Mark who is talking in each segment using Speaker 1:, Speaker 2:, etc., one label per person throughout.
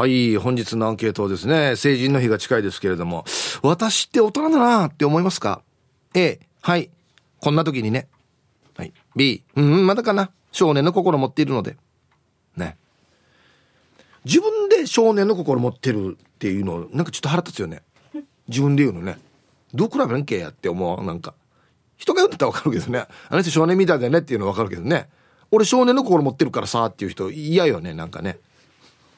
Speaker 1: はい、本日のアンケートですね。成人の日が近いですけれども、私って大人だなって思いますか ?A、はい。こんな時にね。はい。B、うん、まだかな？少年の心持っているので。ね。自分で少年の心持ってるっていうの、なんかちょっと腹立つよね。自分で言うのね。どう比べなきゃやって思う。なんか。人が言うんだったらわかるけどね。あの人少年みたいだよねっていうのわかるけどね。俺少年の心持ってるからさっていう人嫌よね、なんかね。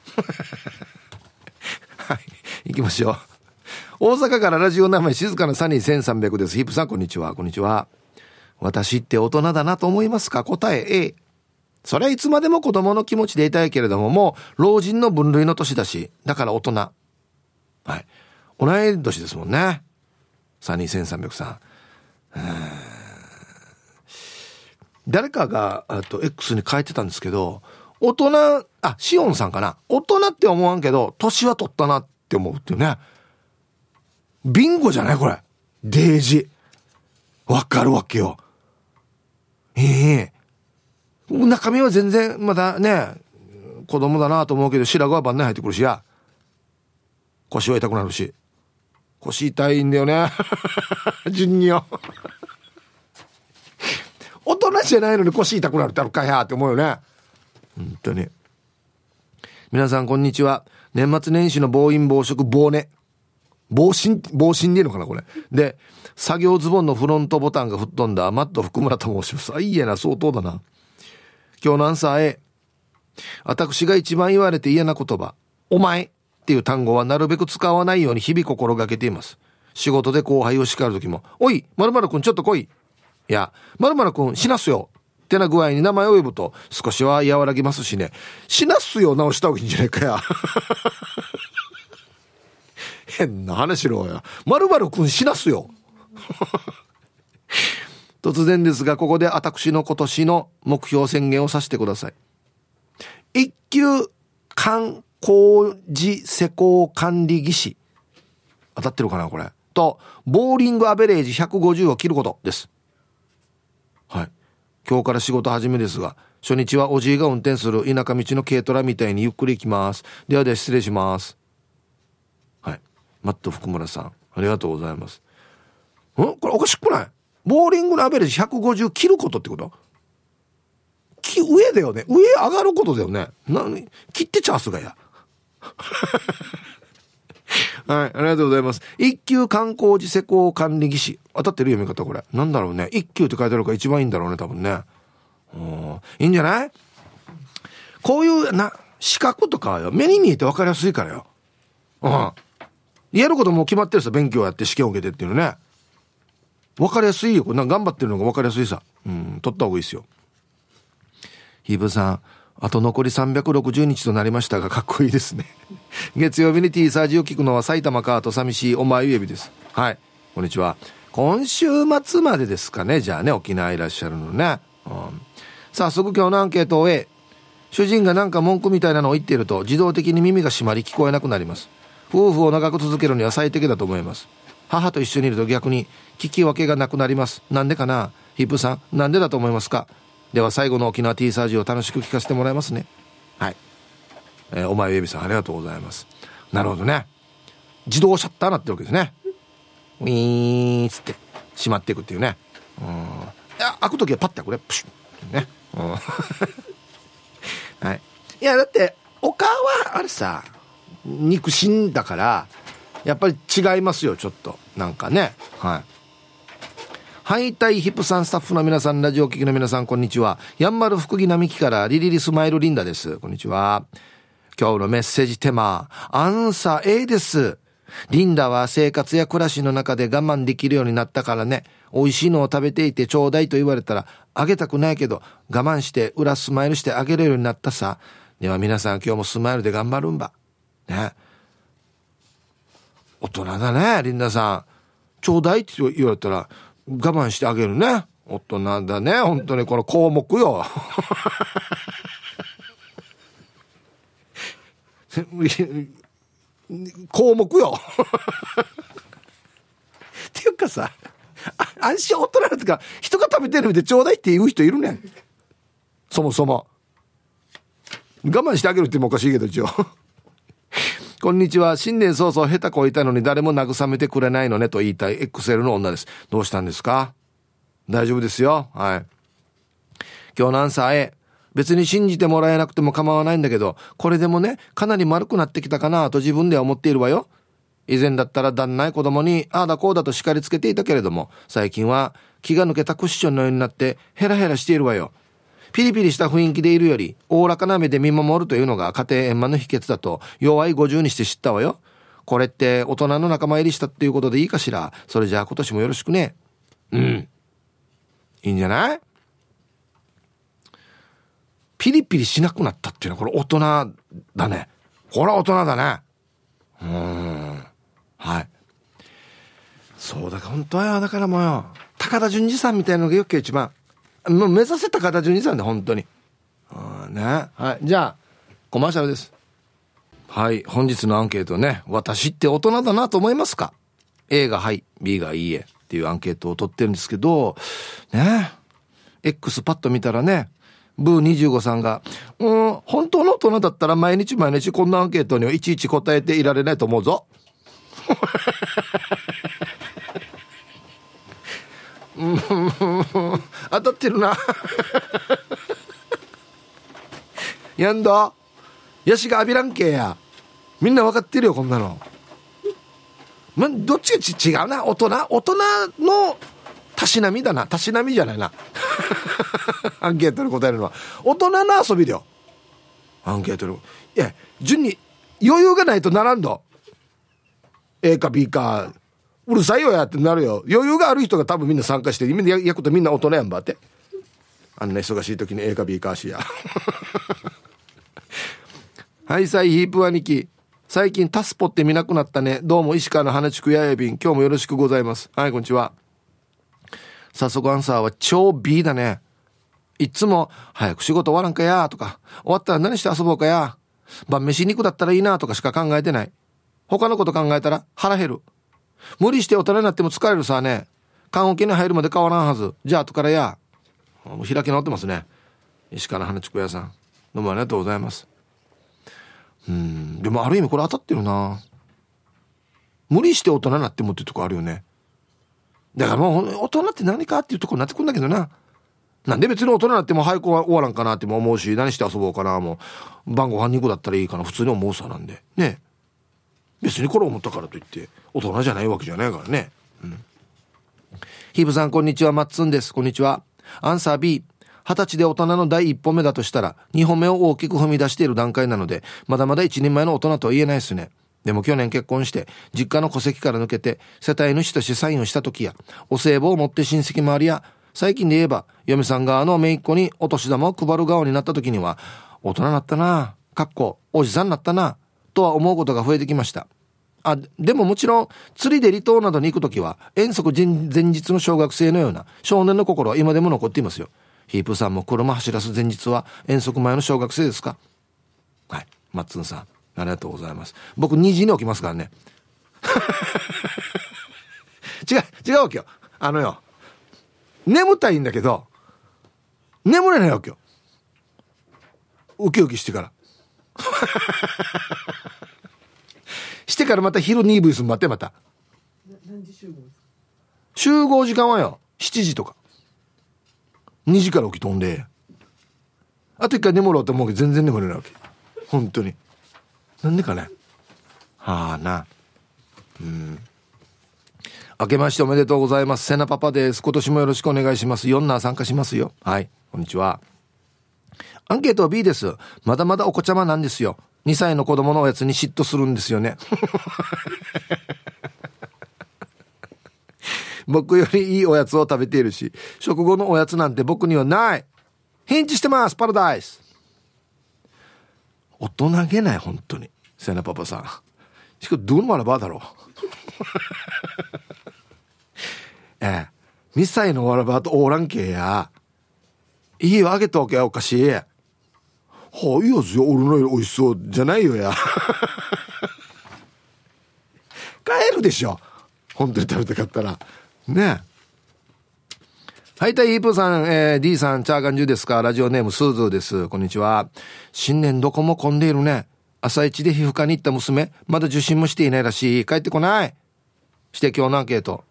Speaker 1: はい、行きましょう。大阪からラジオ名前静かなサニー1300です。ヒップさんこんにちは。こんにちは。私って大人だなと思いますか？答え A。それはいつまでも子供の気持ちでいたいけれども、もう老人の分類の年だし、だから大人。はい。同い年ですもんね。サニー1300さん。誰かが、あと、X に書いてたんですけど、大人、あ、シオンさんかな。大人って思わんけど、年は取ったなって思うっていうね。ビンゴじゃない？これ。デージ。わかるわけよ。ええー、中身は全然、まだね、子供だなと思うけど、白髪は晩年入ってくるしや。腰は痛くなるし。腰痛いんだよね。順によ。大人じゃないのに腰痛くなるってあるかやって思うよね。本当に。皆さんこんにちは。年末年始の暴飲暴食暴寝。防振、防振でいいのかなこれ。で、作業ズボンのフロントボタンが吹っ飛んだマット福村と申します。あ、いいやな、相当だな。今日のアンサー A。私が一番言われて嫌な言葉、お前っていう単語はなるべく使わないように日々心がけています。仕事で後輩を叱る時も、おい、まるまるくんちょっと来い。いや、まるまるくん死なすよ。ってな具合に名前を呼ぶと少しは和らぎますしね。死なすよ直した方がいいんじゃないかや。変な話しろよ。まるまるくん死なすよ。突然ですが、ここで私の今年の目標宣言をさせてください。一級観光時施工管理技師。当たってるかなこれ。と、ボーリングアベレージ150を切ることです。今日から仕事始めですが、初日はおじいが運転する田舎道の軽トラみたいにゆっくり行きます。ではでは失礼します。はい。マット福村さん、ありがとうございます。ん？これおかしくない？ボーリングのアベレージ150切ることってこと？上だよね。上上がることだよね。何切ってチャンスがや。はい、ありがとうございます。一級観光時施工管理技師。当たってる読み方これ。なんだろうね。一級って書いてあるから一番いいんだろうね、多分ね。うんいいんじゃない？こういう、な、資格とかよ。目に見えて分かりやすいからよ。うん。やることも決まってるさ。勉強やって試験を受けてっていうのね。分かりやすいよ。な頑張ってるのが分かりやすいさ。うん、取った方がいいですよ。ヒブさん、あと残り360日となりましたが、かっこいいですね。月曜日に T サージを聞くのは埼玉かと寂しいお前指です。はい。こんにちは。今週末までですかね。じゃあね、沖縄いらっしゃるのね。うん、早速今日のアンケートを A。主人がなんか文句みたいなのを言っていると自動的に耳が閉まり聞こえなくなります。夫婦を長く続けるには最適だと思います。母と一緒にいると逆に聞き分けがなくなります。なんでかな？ヒップさん、なんでだと思いますか？では最後の沖縄 T サージを楽しく聞かせてもらいますね。はい。えー、お前ウェビさんありがとうございます。なるほどね。自動シャッターなってるわけですね。ウィーンっつって閉まっていくっていうね。うん。いや開く時はパッて開くね。プシュッ。ね。うん。はい。いやだってお母はあれさ肉親だからやっぱり違いますよちょっと。なんかね。はいハイタイヒップさんスタッフの皆さん、ラジオ聴きの皆さん、こんにちは。ヤンマル福木並木からリリリスマイルリンダです。こんにちは。今日のメッセージテーマ、アンサー A です。リンダは生活や暮らしの中で我慢できるようになったからね。美味しいのを食べていてちょうだいと言われたら、あげたくないけど、我慢して裏スマイルしてあげれるようになったさ。では皆さん今日もスマイルで頑張るんば。ね。大人だね、リンダさん。ちょうだいって言われたら、我慢してあげるね。大人だね。本当にこの項目よ。項目よ。っていうかさ、安心大人なんてか、人が食べてるんでちょうだいって言う人いるねん。そもそも。我慢してあげるってもおかしいけど、一応。こんにちは。新年早々下手こいたのに誰も慰めてくれないのねと言いたい XL の女です。どうしたんですか？大丈夫ですよ。はい。今日のアンサー A。別に信じてもらえなくても構わないんだけど、これでもね、かなり丸くなってきたかなと自分では思っているわよ。以前だったら旦那や子供に、ああだこうだと叱りつけていたけれども、最近は気が抜けたクッションのようになってヘラヘラしているわよ。ピリピリした雰囲気でいるより、おおらかな目で見守るというのが家庭円満の秘訣だと、弱い50にして知ったわよ。これって大人の仲間入りしたっていうことでいいかしら？それじゃあ今年もよろしくね。うん。いいんじゃない？ピリピリしなくなったっていうのはこれ大人だね。これは大人だね。うん。はい。そうだから本当はよ。だからもうよ。高田純次さんみたいなのがよく一番。もう目指せた形にさんで本当に。あね。はい。じゃあ、コマーシャルです。はい。本日のアンケートね。私って大人だなと思いますか ?A がはい、B がいいえっていうアンケートを取ってるんですけど、ね。X パッと見たらね、ブー25さんが、うん、本当の大人だったら毎日毎日こんなアンケートにはいちいち答えていられないと思うぞ。当たってるな。やんだ。ヤシが浴びらんけや。みんな分かってるよこんなの。まどっちがち違うな。大人。大人のたしなみだな。たしなみじゃないな。アンケートに答えるのは。大人の遊びだよ。アンケートにいや順に余裕がないとならんど。A か B かうるさいよやってなるよ。余裕がある人が多分みんな参加して今焼くとみんな大人やんばって。あんな忙しい時に A か B かしや。はいさいヒープ兄貴最近タスポって見なくなったね。どうも石川の花地区ややびん。今日もよろしくございます。はいこんにちは。早速アンサーは超 B だね。いつも早く仕事終わらんかや。とか終わったら何して遊ぼうかや。晩飯肉だったらいいな。とかしか考えてない。他のこと考えたら腹減る。無理して大人になっても疲れるさね。棺桶に入るまで変わらんはず。じゃあ後からや。もう開き直ってますね。石川花竹屋さん。どうもありがとうございます。うん。でもある意味これ当たってるな。無理して大人になってもっていうとこあるよね。だからもう大人って何かっていうとこになってくんだけどな。なんで別に大人になっても早く終わらんかなっても思うし、何して遊ぼうかなもう、晩ご飯肉だったらいいかな、普通に思うさなんで。ね。別にこれ思ったからといって大人じゃないわけじゃないからね。うん。ヒブさんこんにちは、マッツンです。こんにちは。アンサー B。二十歳で大人の第一歩目だとしたら、二歩目を大きく踏み出している段階なので、まだまだ一人前の大人とは言えないですね。でも去年結婚して、実家の戸籍から抜けて、世帯主としてサインをした時や、お歳暮を持って親戚周りや、最近で言えば、嫁さん側の姪っ子にお年玉を配る側になった時には、大人になったなかっこ、おじさんになったなとは思うことが増えてきました。あ、でももちろん、釣りで離島などに行くときは、遠足前日の小学生のような少年の心は今でも残っていますよ。ヒープさんも車走らす前日は遠足前の小学生ですか？はい。マッツンさん、ありがとうございます。僕2時に起きますからね。違う、違うわけよ。あのよ。眠たいんだけど、眠れないわけよ。ウキウキしてから。してからまた昼に EV すん待ってまた。集合時間はよ7時とか。2時から起きとんで。あと一回眠ろうと思うけど全然眠れないわけ。本当に。なんでかね。はあな。うん。明けましておめでとうございます。セナパパです。今年もよろしくお願いします。4な参加しますよ。はい。こんにちは。アンケートは B ですまだまだお子ちゃまなんですよ2歳の子供のおやつに嫉妬するんですよね。僕よりいいおやつを食べているし、食後のおやつなんて僕にはない。ヒンチしてます、パラダイス。大人げない、本当に。セナパパさん。しかも、どうもあらばだろう。ええ。2歳のわらばとおらんけや。いいよ、あげておけおかしい。はいいやつよ、俺のより美味しそうじゃないよや。帰るでしょ。本当に食べたかったら。ねはい、たい、イープさん、えー、D さん、チャーガンジュですかラジオネーム、スーズーです。こんにちは。新年どこも混んでいるね。朝一で皮膚科に行った娘、まだ受診もしていないらしい。帰ってこない。して今日のアンケート。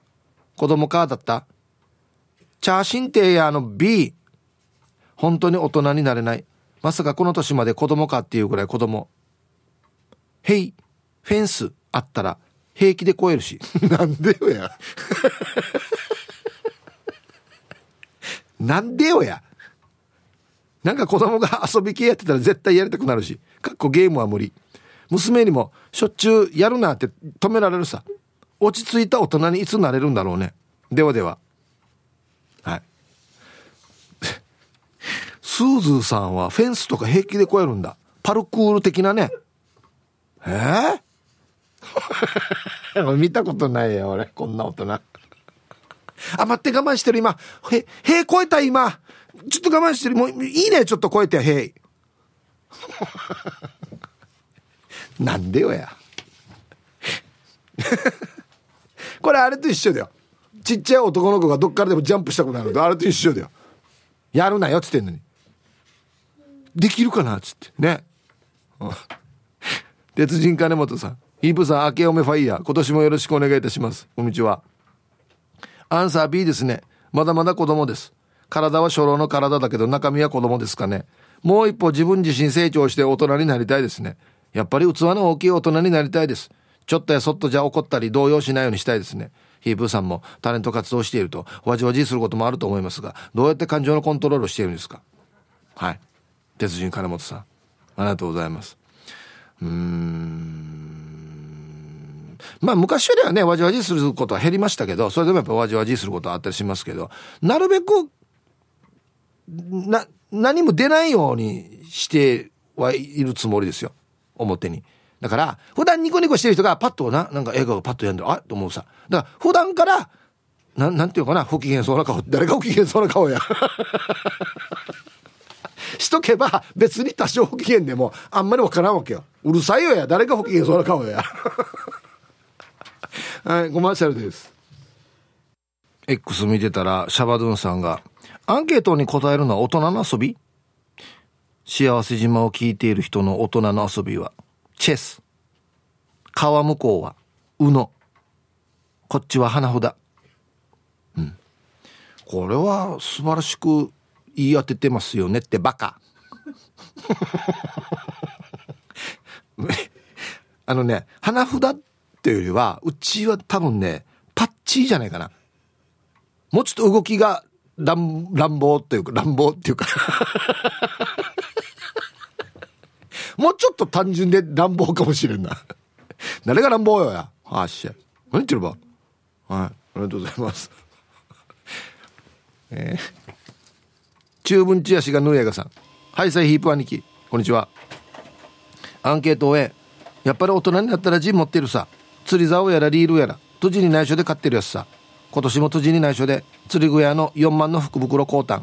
Speaker 1: 子供かだったチャーシンテやの B。本当に大人になれない。まさかこの年まで子供かっていうぐらい子供。へい、フェンスあったら平気で超えるし。
Speaker 2: なんでよや。
Speaker 1: なんでよや。なんか子供が遊び系やってたら絶対やりたくなるし。かっこゲームは無理。娘にもしょっちゅうやるなって止められるさ。落ち着いた大人にいつなれるんだろうね。ではでは。はい。スーズーさんはフェンスとか平気で越えるんだ。パルクール的なね。え？ー、見たことないよ、俺。こんな大人。あ、待って、我慢してる、今。へ、へ越えた、今。ちょっと我慢してる。もう、いいね、ちょっと超えて、へい。なんでよや。これあれと一緒だよ。ちっちゃい男の子がどっからでもジャンプしたくなるとあれと一緒だよ。やるなよっつってんのに。できるかなっつって。ね。鉄人金本さん。ヒープさん、明けおめファイヤー。今年もよろしくお願いいたします。こんにちは。アンサー B ですね。まだまだ子供です。体は初老の体だけど中身は子供ですかね。もう一歩自分自身成長して大人になりたいですね。やっぱり器の大きい大人になりたいです。ちょっとやそっとじゃ怒ったり動揺しないようにしたいですね。ヒープーさんもタレント活動しているとわじわじすることもあると思いますが、どうやって感情のコントロールをしているんですか？はい。鉄人金本さん。ありがとうございます。うーん。まあ昔よりはね、わじわじすることは減りましたけど、それでもやっぱわじわじすることはあったりしますけど、なるべく、な、何も出ないようにしてはいるつもりですよ。表に。だから、普段ニコニコしてる人がパッとな、なんか映画がパッとやんであと思うさ。だから、普段から、なん、なんていうかな、不機嫌そうな顔、誰が不機嫌そうな顔や。しとけば、別に多少不機嫌でも、あんまりわからんわけよ。うるさいよや、誰が不機嫌そうな顔や。はい、コマーシャルです。X 見てたら、シャバドゥンさんが、アンケートに答えるのは大人の遊び？幸せ島を聞いている人の大人の遊びは、チェス。川向こうは、うの。こっちは花札。うん。これは素晴らしく言い当ててますよねってバカ。あのね、花札っていうよりは、うちは多分ね、パッチーじゃないかな。もうちょっと動きが乱乱暴っていうか、乱暴っていうか もうちょっと単純で乱暴かもしれんな。誰が乱暴よや。あっしゃ。何言ってるば。はい。ありがとうございます。えー、中文チアシがヌーヤガさん。ハイサイヒープ兄貴。こんにちは。アンケートを終え。やっぱり大人になったらジン持ってるさ。釣り竿やらリールやら。土地に内緒で買ってるやつさ。今年も土地に内緒で釣り具屋の4万の福袋交換。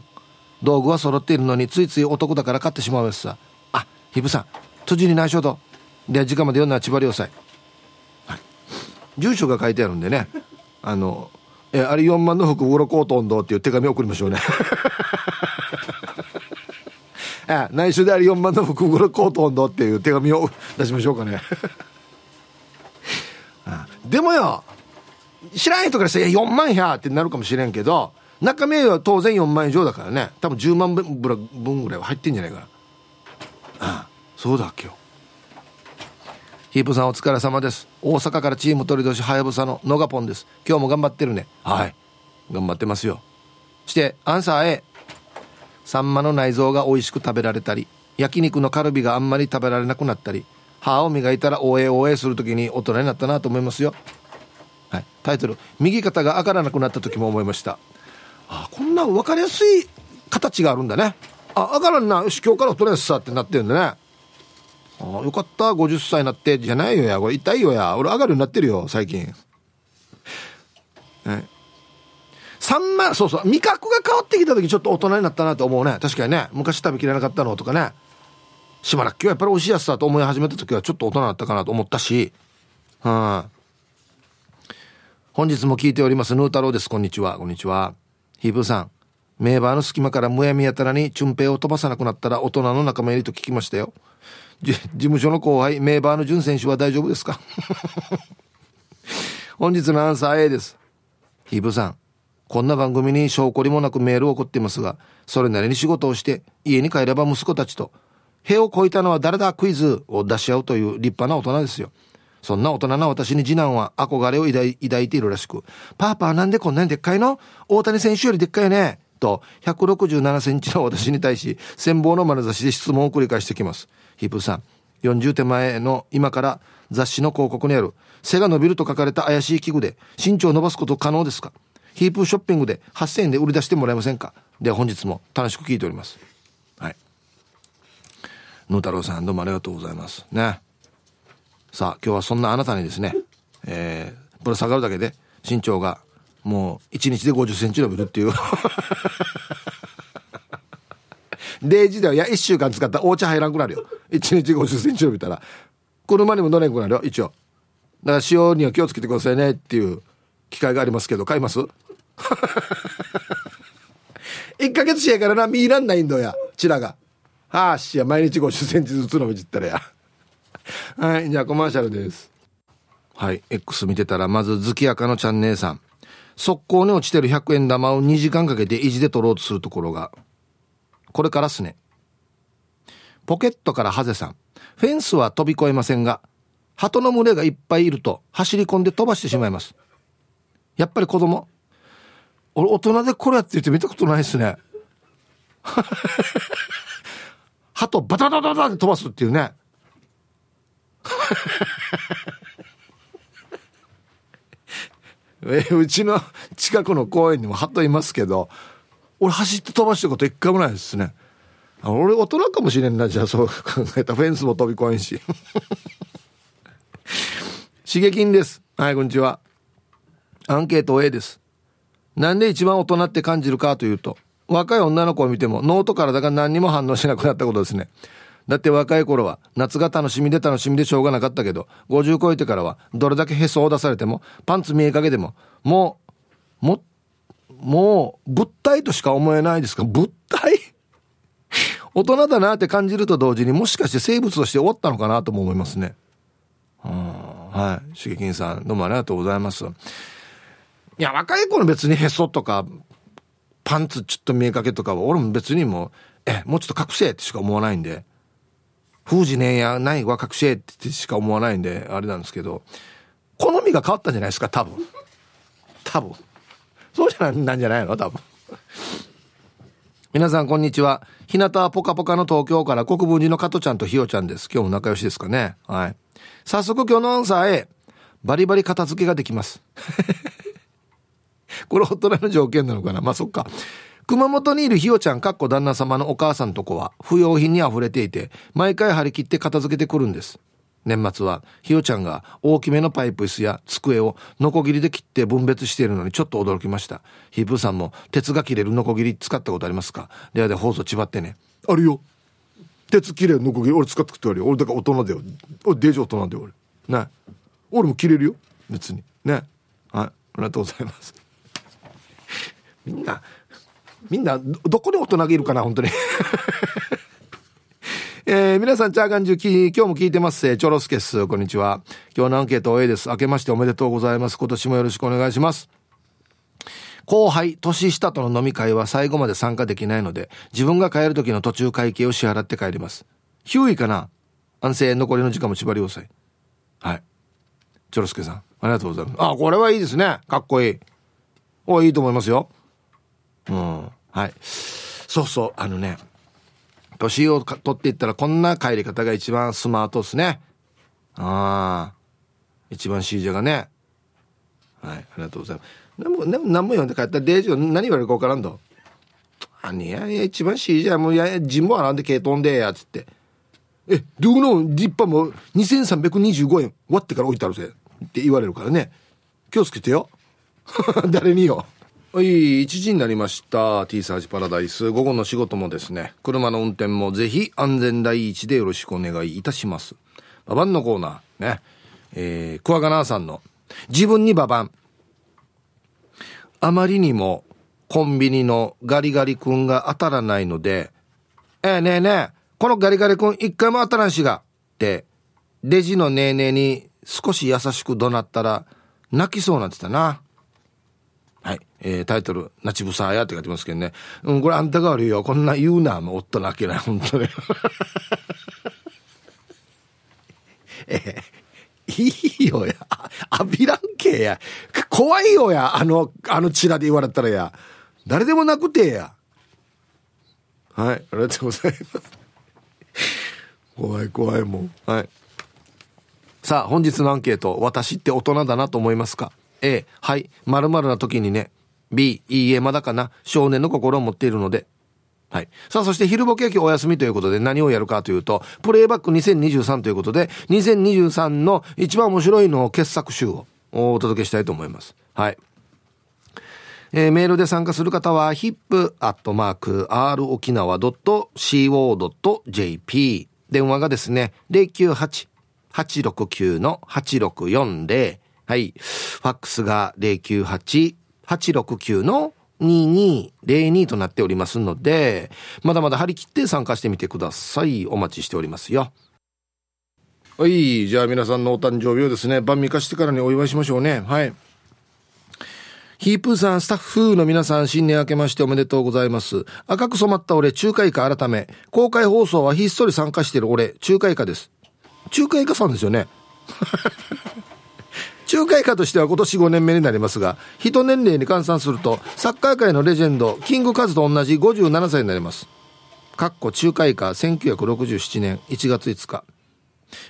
Speaker 1: 道具は揃っているのについついお得だから買ってしまうやつさ。あヒブさん辻に内緒とで時間まで読んだら千葉良斎、はい、住所が書いてあるんでねあのえあれ4万の福袋コートンドっていう手紙送りましょうねえ内緒であれ4万の福袋コートンドっていう手紙を出しましょうかね。でもよ知らん人からしたら4万やってなるかもしれんけど中身は当然4万以上だからね。多分10万分ぐらいは入ってんじゃないかな。ああそうだ今日ヒープさんお疲れ様です。大阪からチーム鳥年はやぶさののがぽんです。今日も頑張ってるね。はい。頑張ってますよ。してアンサー A サンマの内臓が美味しく食べられたり焼肉のカルビがあんまり食べられなくなったり歯を磨いたら応援応援する時に大人になったなと思いますよはいタイトル右肩が上がらなくなった時も思いましたあこんな分かりやすい形があるんだねあ、あからんな。よし、今日からトレースさってなってるんでね。あよかった。50歳になって。じゃないよや。これ痛いよや。俺上がるようになってるよ、最近。ね。3万、そうそう。味覚が変わってきた時ちょっと大人になったなと思うね。確かにね。昔食べきれなかったのとかね。しばらく今日やっぱり美味しいやつだと思い始めた時はちょっと大人だったかなと思ったし。はい、本日も聞いております。ヌー太郎です。こんにちは。こんにちは。ヒープーさん。名バーの隙間からむやみやたらにチュンペイを飛ばさなくなったら大人の仲間入りと聞きましたよ。事務所の後輩、メーバーの淳選手は大丈夫ですか？本日のアンサー A です。ヒブさん、こんな番組に証拠りもなくメールを送っていますが、それなりに仕事をして家に帰れば息子たちと、塀を越えたのは誰だクイズを出し合うという立派な大人ですよ。そんな大人な私に次男は憧れを抱い抱いているらしく、パーパーなんでこんなにでっかいの？大谷選手よりでっかいね。と、167センチの私に対し、羨望の眼差しで質問を繰り返してきます。ヒップさん、40手前の今から雑誌の広告にある、背が伸びると書かれた怪しい器具で身長を伸ばすこと可能ですか？ヒープショッピングで8000円で売り出してもらえませんか？では本日も楽しく聞いております。はい。野太郎さんどうもありがとうございます。ね。さあ、今日はそんなあなたにですね、えー、ぶら下がるだけで身長がもう1日で50センチ伸びるっていう 0時では、いや、1週間使ったらお茶入らんくなるよ。1日50センチ伸びたら。車にも乗れんくなるよ、一応。だから塩には気をつけてくださいねっていう機会がありますけど、買います？1ヶ月しやからな、見らんないんだや、チラが。はあしや、毎日50センチずつ伸びちったらや。はい、じゃあコマーシャルです。はい、X 見てたら、まず、月赤のちゃん姉さん。速攻に落ちてる100円玉を2時間かけて意地で取ろうとするところが、これからっすね。ポケットからハゼさん。フェンスは飛び越えませんが、鳩の群れがいっぱいいると走り込んで飛ばしてしまいます。やっぱり子供俺大人でこれやって言って見たことないですね。鳩バタバタバタって飛ばすっていうね。えうちの近くの公園にも鳩いますけど、俺走って飛ばしたこと一回もないですね。俺大人かもしれんな、じゃあそう 考えたフェンスも飛び越えんし。刺激です。はい、こんにちは。アンケート A です。なんで一番大人って感じるかというと、若い女の子を見ても脳と体が何にも反応しなくなったことですね。だって若い頃は夏が楽しみで楽しみでしょうがなかったけど、50超えてからはどれだけへそを出されても、パンツ見えかけても、もう、も、もう物体としか思えないですか？物体？大人だなって感じると同時にもしかして生物として終わったのかなとも思いますね。うんはい。しげきんさん、どうもありがとうございます。いや、若い頃別にへそとか、パンツちょっと見えかけとかは、俺も別にもう、え、もうちょっと隠せってしか思わないんで、封じねえやないは隠せってしか思わないんで、あれなんですけど、好みが変わったんじゃないですか、多分。多分。そうじゃない、なんじゃないの？多分。皆さん、こんにちは。日向ポカポカの東京から国分寺の加トちゃんとひよちゃんです。今日も仲良しですかね。はい。早速今日のアンサー A。バリバリ片付けができます。これ大人の条件なのかな？まあ、そっか。熊本にいるひよちゃん、かっこ旦那様のお母さんとこは、不要品に溢れていて、毎回張り切って片付けてくるんです。年末は、ひよちゃんが大きめのパイプ椅子や机をノコギリで切って分別しているのにちょっと驚きました。ヒープーさんも鉄が切れるノコギリ使ったことありますか？ではで放送ちばってね。あるよ。鉄切れるノコギリ俺使ってくってあるよ。俺だから大人だよ。俺デージ大人だよ俺。ね。俺も切れるよ。別に。ね。はい。ありがとうございます。みんな、みんなどこに大人がいるかな本当に えー、皆さん、チャーガンジュキ、今日も聞いてます。チョロスケス、こんにちは。今日のアンケート A です。明けましておめでとうございます。今年もよろしくお願いします。後輩、年下との飲み会は最後まで参加できないので、自分が帰る時の途中会計を支払って帰ります。ヒューイかな？安静残りの時間も縛り要塞。はい。チョロスケさん、ありがとうございます。あ、これはいいですね。かっこいい。お、いいと思いますよ。うん。はい。そうそう、あのね、年を取っていったらこんな帰り方が一番スマートっすね。ああ。一番 CJ がね。はい、ありがとうございます。何も、何も読んで帰ったらデージが何言われるか分からんと。あにやいや、一番 CJ もうやや、人も洗んで軽トンでや、つって。え、どうの？立派も2325円割ってから置いてあるぜ。って言われるからね。気をつけてよ。誰によ。はい、1時になりました。T サージパラダイス。午後の仕事もですね、車の運転もぜひ安全第一でよろしくお願いいたします。ババンのコーナー、ね。えー、クワガナーさんの、自分にババン。あまりにも、コンビニのガリガリ君が当たらないので、えー、ねえねえ、このガリガリ君一回も当たらんしが、ってレジのネーネーに少し優しく怒鳴ったら泣きそうなってたなはい。えー、タイトル、ナチブサーヤって書いてますけどね。うん、これあんたが悪いよ。こんな言うな、もう夫泣けない、本当に。えー、いいよや。あびらんけや。怖いよや。あの、あのチラで言われたらや。誰でもなくてや。はい。ありがとうございます。怖い怖いもん。はい。さあ、本日のアンケート。私って大人だなと思いますか？A、はい、〇〇な時にね。B、いいえ、まだかな。少年の心を持っているので。はい。さあ、そして昼ボケ焼きお休みということで何をやるかというと、プレイバック2023ということで、2023の一番面白いのを傑作集をお届けしたいと思います。はい。えー、メールで参加する方は、hip.r-okinawa.co.jp 電話がですね、098-869-8640はい。ファックスが098-869の2202となっておりますので、まだまだ張り切って参加してみてください。お待ちしておりますよ。はい。じゃあ皆さんのお誕生日をですね、晩味化してからにお祝いしましょうね。はい。ヒープーさん、スタッフの皆さん、新年明けましておめでとうございます。赤く染まった俺、中華以下改め、公開放送はひっそり参加してる俺、中華以下です。中華以下さんですよね。中華以下としては今年5年目になりますが、人年齢に換算すると、サッカー界のレジェンド、キングカズと同じ57歳になります。かっこ中華以下1967年1月5日。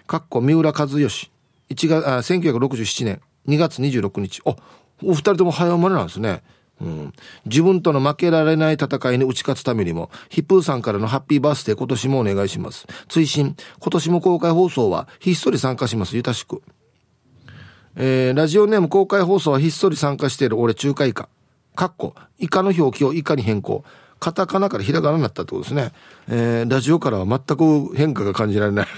Speaker 1: かっこ三浦和義。1月、あ、1967年2月26日。お、お二人とも早生まれなんですね。うん、自分との負けられない戦いに打ち勝つためにも、ヒップーさんからのハッピーバースデー今年もお願いします。追伸、今年も公開放送はひっそり参加します。ゆたしく。えー、ラジオネーム公開放送はひっそり参加している俺中華以下。かっこ、イカの表記をイカに変更？カタカナからひらがなになったってことですね。えー、ラジオからは全く変化が感じられない。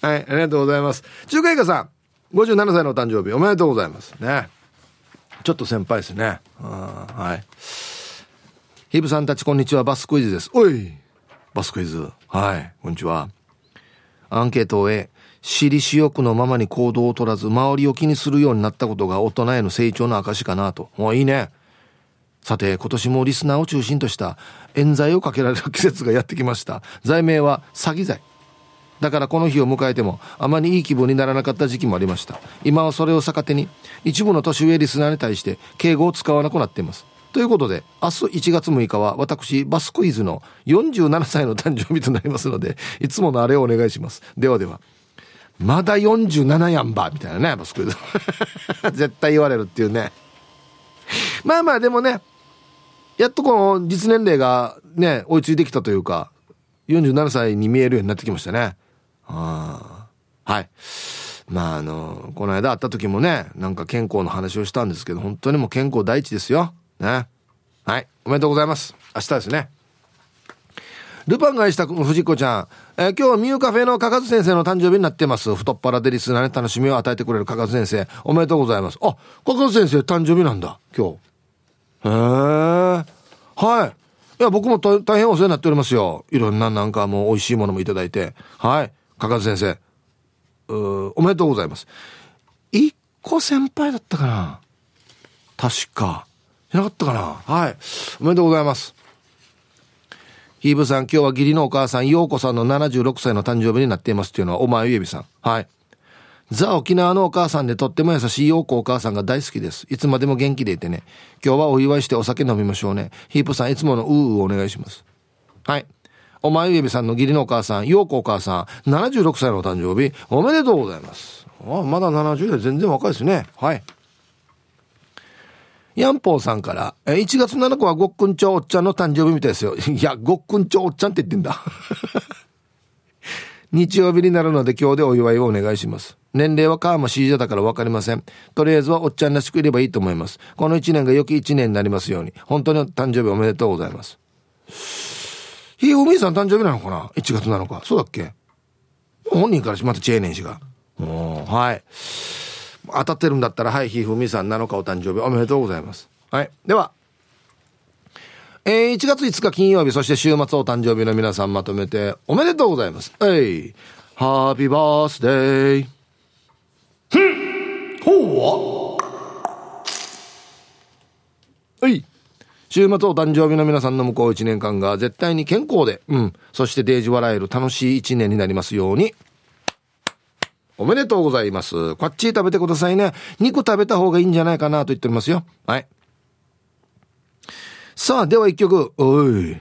Speaker 1: はい、ありがとうございます。中華以下さん、57歳のお誕生日おめでとうございます。ね。ちょっと先輩ですね。はい。ヒブさんたちこんにちは、バスクイズです。おいバスクイズ。はい、こんにちは。アンケートを終え、私利私欲のままに行動を取らず、周りを気にするようになったことが大人への成長の証かなと。もういいね。さて、今年もリスナーを中心とした冤罪をかけられる季節がやってきました。罪名は詐欺罪。だからこの日を迎えてもあまりいい気分にならなかった時期もありました。今はそれを逆手に一部の年上リスナーに対して敬語を使わなくなっています。ということで、明日1月6日は私、バスクイズの47歳の誕生日となりますので、いつものあれをお願いします。ではでは。まだ47やんばみたいなね、バスクイズ。絶対言われるっていうね。まあまあでもね、やっとこの実年齢がね、追いついてきたというか、47歳に見えるようになってきましたね。あはい。まああの、この間会った時もね、なんか健康の話をしたんですけど、本当にもう健康第一ですよ。ね。はい。おめでとうございます。明日ですね。ルパンが愛した藤子ちゃん。えー、今日はミューカフェのかかず先生の誕生日になってます。太っ腹でリスナーに楽しみを与えてくれるかかず先生。おめでとうございます。あ、かかず先生誕生日なんだ。今日。へえ。はい。いや、僕も大変お世話になっておりますよ。いろんななんかもう美味しいものもいただいて。はい。かかず先生。うおめでとうございます。一個先輩だったかな確か。じゃなかったかなはい。おめでとうございます。ヒーブさん、今日は義理のお母さん、陽子さんの76歳の誕生日になっていますっていうのは、お前ゆえびさん。はい。ザ・沖縄のお母さんでとっても優しい陽子お母さんが大好きです。いつまでも元気でいてね。今日はお祝いしてお酒飲みましょうね。ヒープさん、いつものうーうお願いします。はい。お前ゆえびさんの義理のお母さん、陽子お母さん、76歳のお誕生日、おめでとうございます。あまだ70代全然若いですね。はい。ヤンポーさんから、1月7日はごっくんちょおっちゃんの誕生日みたいですよ。いや、ごっくんちょおっちゃんって言ってんだ。日曜日になるので今日でお祝いをお願いします。年齢は川も C 者だからわかりません。とりあえずはおっちゃんらしくいればいいと思います。この1年が良き1年になりますように。本当に誕生日おめでとうございます。ひふみいさん誕生日なのかな ?1 月7日。そうだっけ？本人からしまたチェーネン氏が。はい。当たってるんだったら、はい、ひふみさん7日お誕生日おめでとうございます。はい。では、えー、1月5日金曜日、そして週末お誕生日の皆さんまとめておめでとうございます。えい、ハッピーバースデー。ふんほうは？い。週末お誕生日の皆さんの向こう1年間が絶対に健康で、うん、そしてデージ笑える楽しい1年になりますように。おめでとうございます。こっち食べてくださいね。肉食べた方がいいんじゃないかなと言っておりますよ。はい。さあ、では一曲。おい。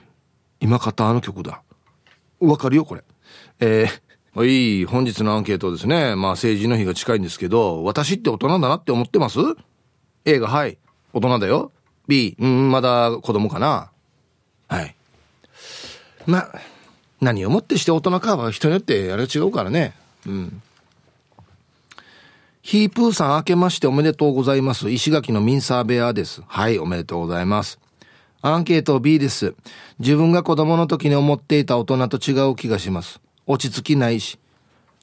Speaker 1: 今方あの曲だ。わかるよ、これ。えー、はい、本日のアンケートですね。まあ、成人の日が近いんですけど、私って大人だなって思ってます ?A が、はい、大人だよ。B、うん、まだ子供かな？はい。まあ何をもってして大人かは人によってあれ違うからね。うん。ヒープーさん明けましておめでとうございます。石垣のミンサーベアです。はい、おめでとうございます。アンケート B です。自分が子供の時に思っていた大人と違う気がします。落ち着きないし。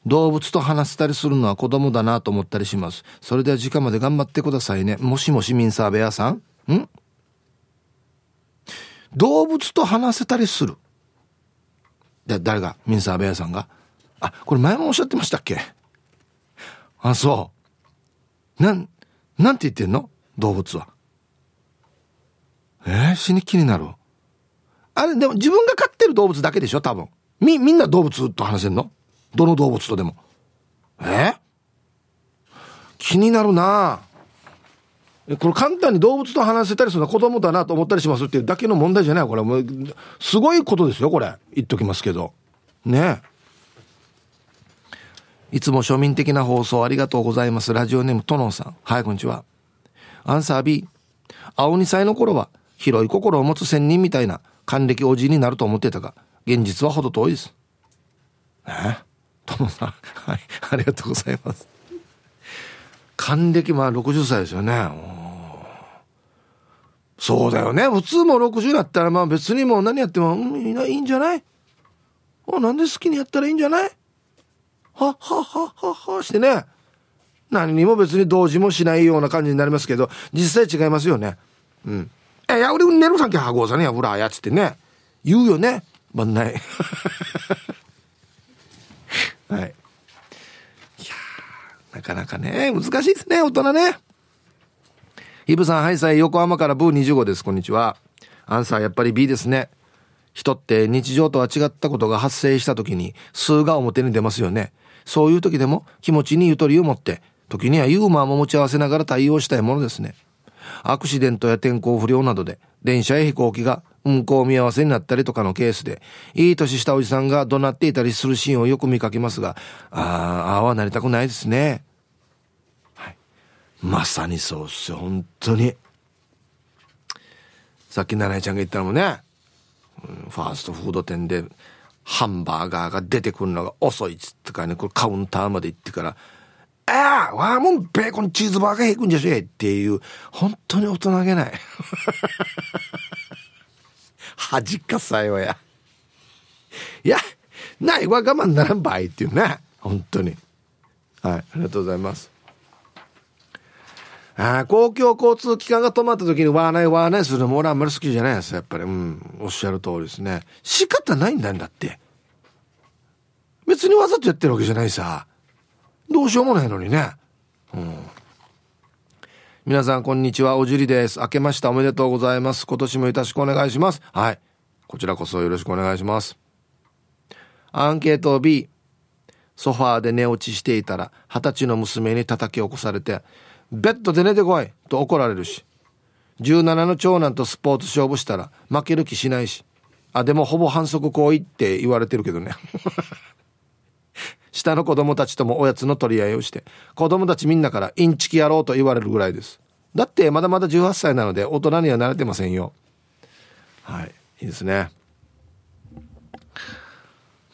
Speaker 1: 動物と話せたりするのは子供だなと思ったりします。それでは時間まで頑張ってくださいね。もしもしミンサーベアさん？ん？動物と話せたりする。で、誰が？ミンサーベアさんが？あ、これ前もおっしゃってましたっけ？あ、そう。なん、なんて言ってんの？動物は。えー、死に気になる？あれ、でも自分が飼ってる動物だけでしょ？多分。み、みんな動物と話せんの？どの動物とでも。えー、気になるなこれ簡単に動物と話せたりするのは子供だなと思ったりしますっていうだけの問題じゃないこれもう、すごいことですよ、これ。言っときますけど。ねえいつも庶民的な放送ありがとうございます。ラジオネームトノンさん。はい、こんにちは。アンサー B。青2歳の頃は広い心を持つ仙人みたいな還暦おじいになると思ってたが、現実はほど遠いです。え？トモさん、はい、ありがとうございます。還暦まあ60歳ですよね。そうだよね。普通も60だったらまあ別にもう何やっても、うん、いいんじゃない？あ、なんで好きにやったらいいんじゃない？はっはっはっはっはしてね。何にも別に同時もしないような感じになりますけど、実際違いますよね。うん。え、や、俺、寝るさんけはごうさねや、ほら、やつってね。言うよね。まんない。はい。いやなかなかね、難しいですね、大人ね。イブさん、はいさい、横浜からブー25です。こんにちは。アンサー、やっぱり B ですね。人って日常とは違ったことが発生した時に数が表に出ますよね。そういう時でも気持ちにゆとりを持って、時にはユーモアも持ち合わせながら対応したいものですね。アクシデントや天候不良などで電車や飛行機が運行見合わせになったりとかのケースで、いい年したおじさんが怒鳴っていたりするシーンをよく見かけますが、ああ、ああはなりたくないですね。はい。まさにそうっすよ、本当に。さっき七重ちゃんが言ったのもね、ファーストフード店でハンバーガーが出てくるのが遅いっつってかね、これカウンターまで行ってから、ああ、ワーモンベーコンチーズバーガーへ行くんじゃしえっていう、本当に大人げない。恥かさよや。いや、ないわ我慢ならんばいっていうね。本当に。はい、ありがとうございます。あ、公共交通機関が止まった時にわーないわーないするのも俺あんまり好きじゃないですやっぱり。うん、おっしゃる通りですね。仕方ないんだんだって。別にわざとやってるわけじゃないさ。どうしようもないのにね。うん。皆さん、こんにちは。おじりです。明けました。おめでとうございます。今年もよろしくお願いします。はい。こちらこそよろしくお願いします。アンケート B。ソファーで寝落ちしていたら、二十歳の娘に叩き起こされて、ベッドで寝てこいと怒られるし、17の長男とスポーツ勝負したら負ける気しないし、あ、でもほぼ反則行為って言われてるけどね。下の子供たちともおやつの取り合いをして子供たちみんなからインチキやろうと言われるぐらいです。だってまだまだ18歳なので大人には慣れてませんよ。はいいいですね。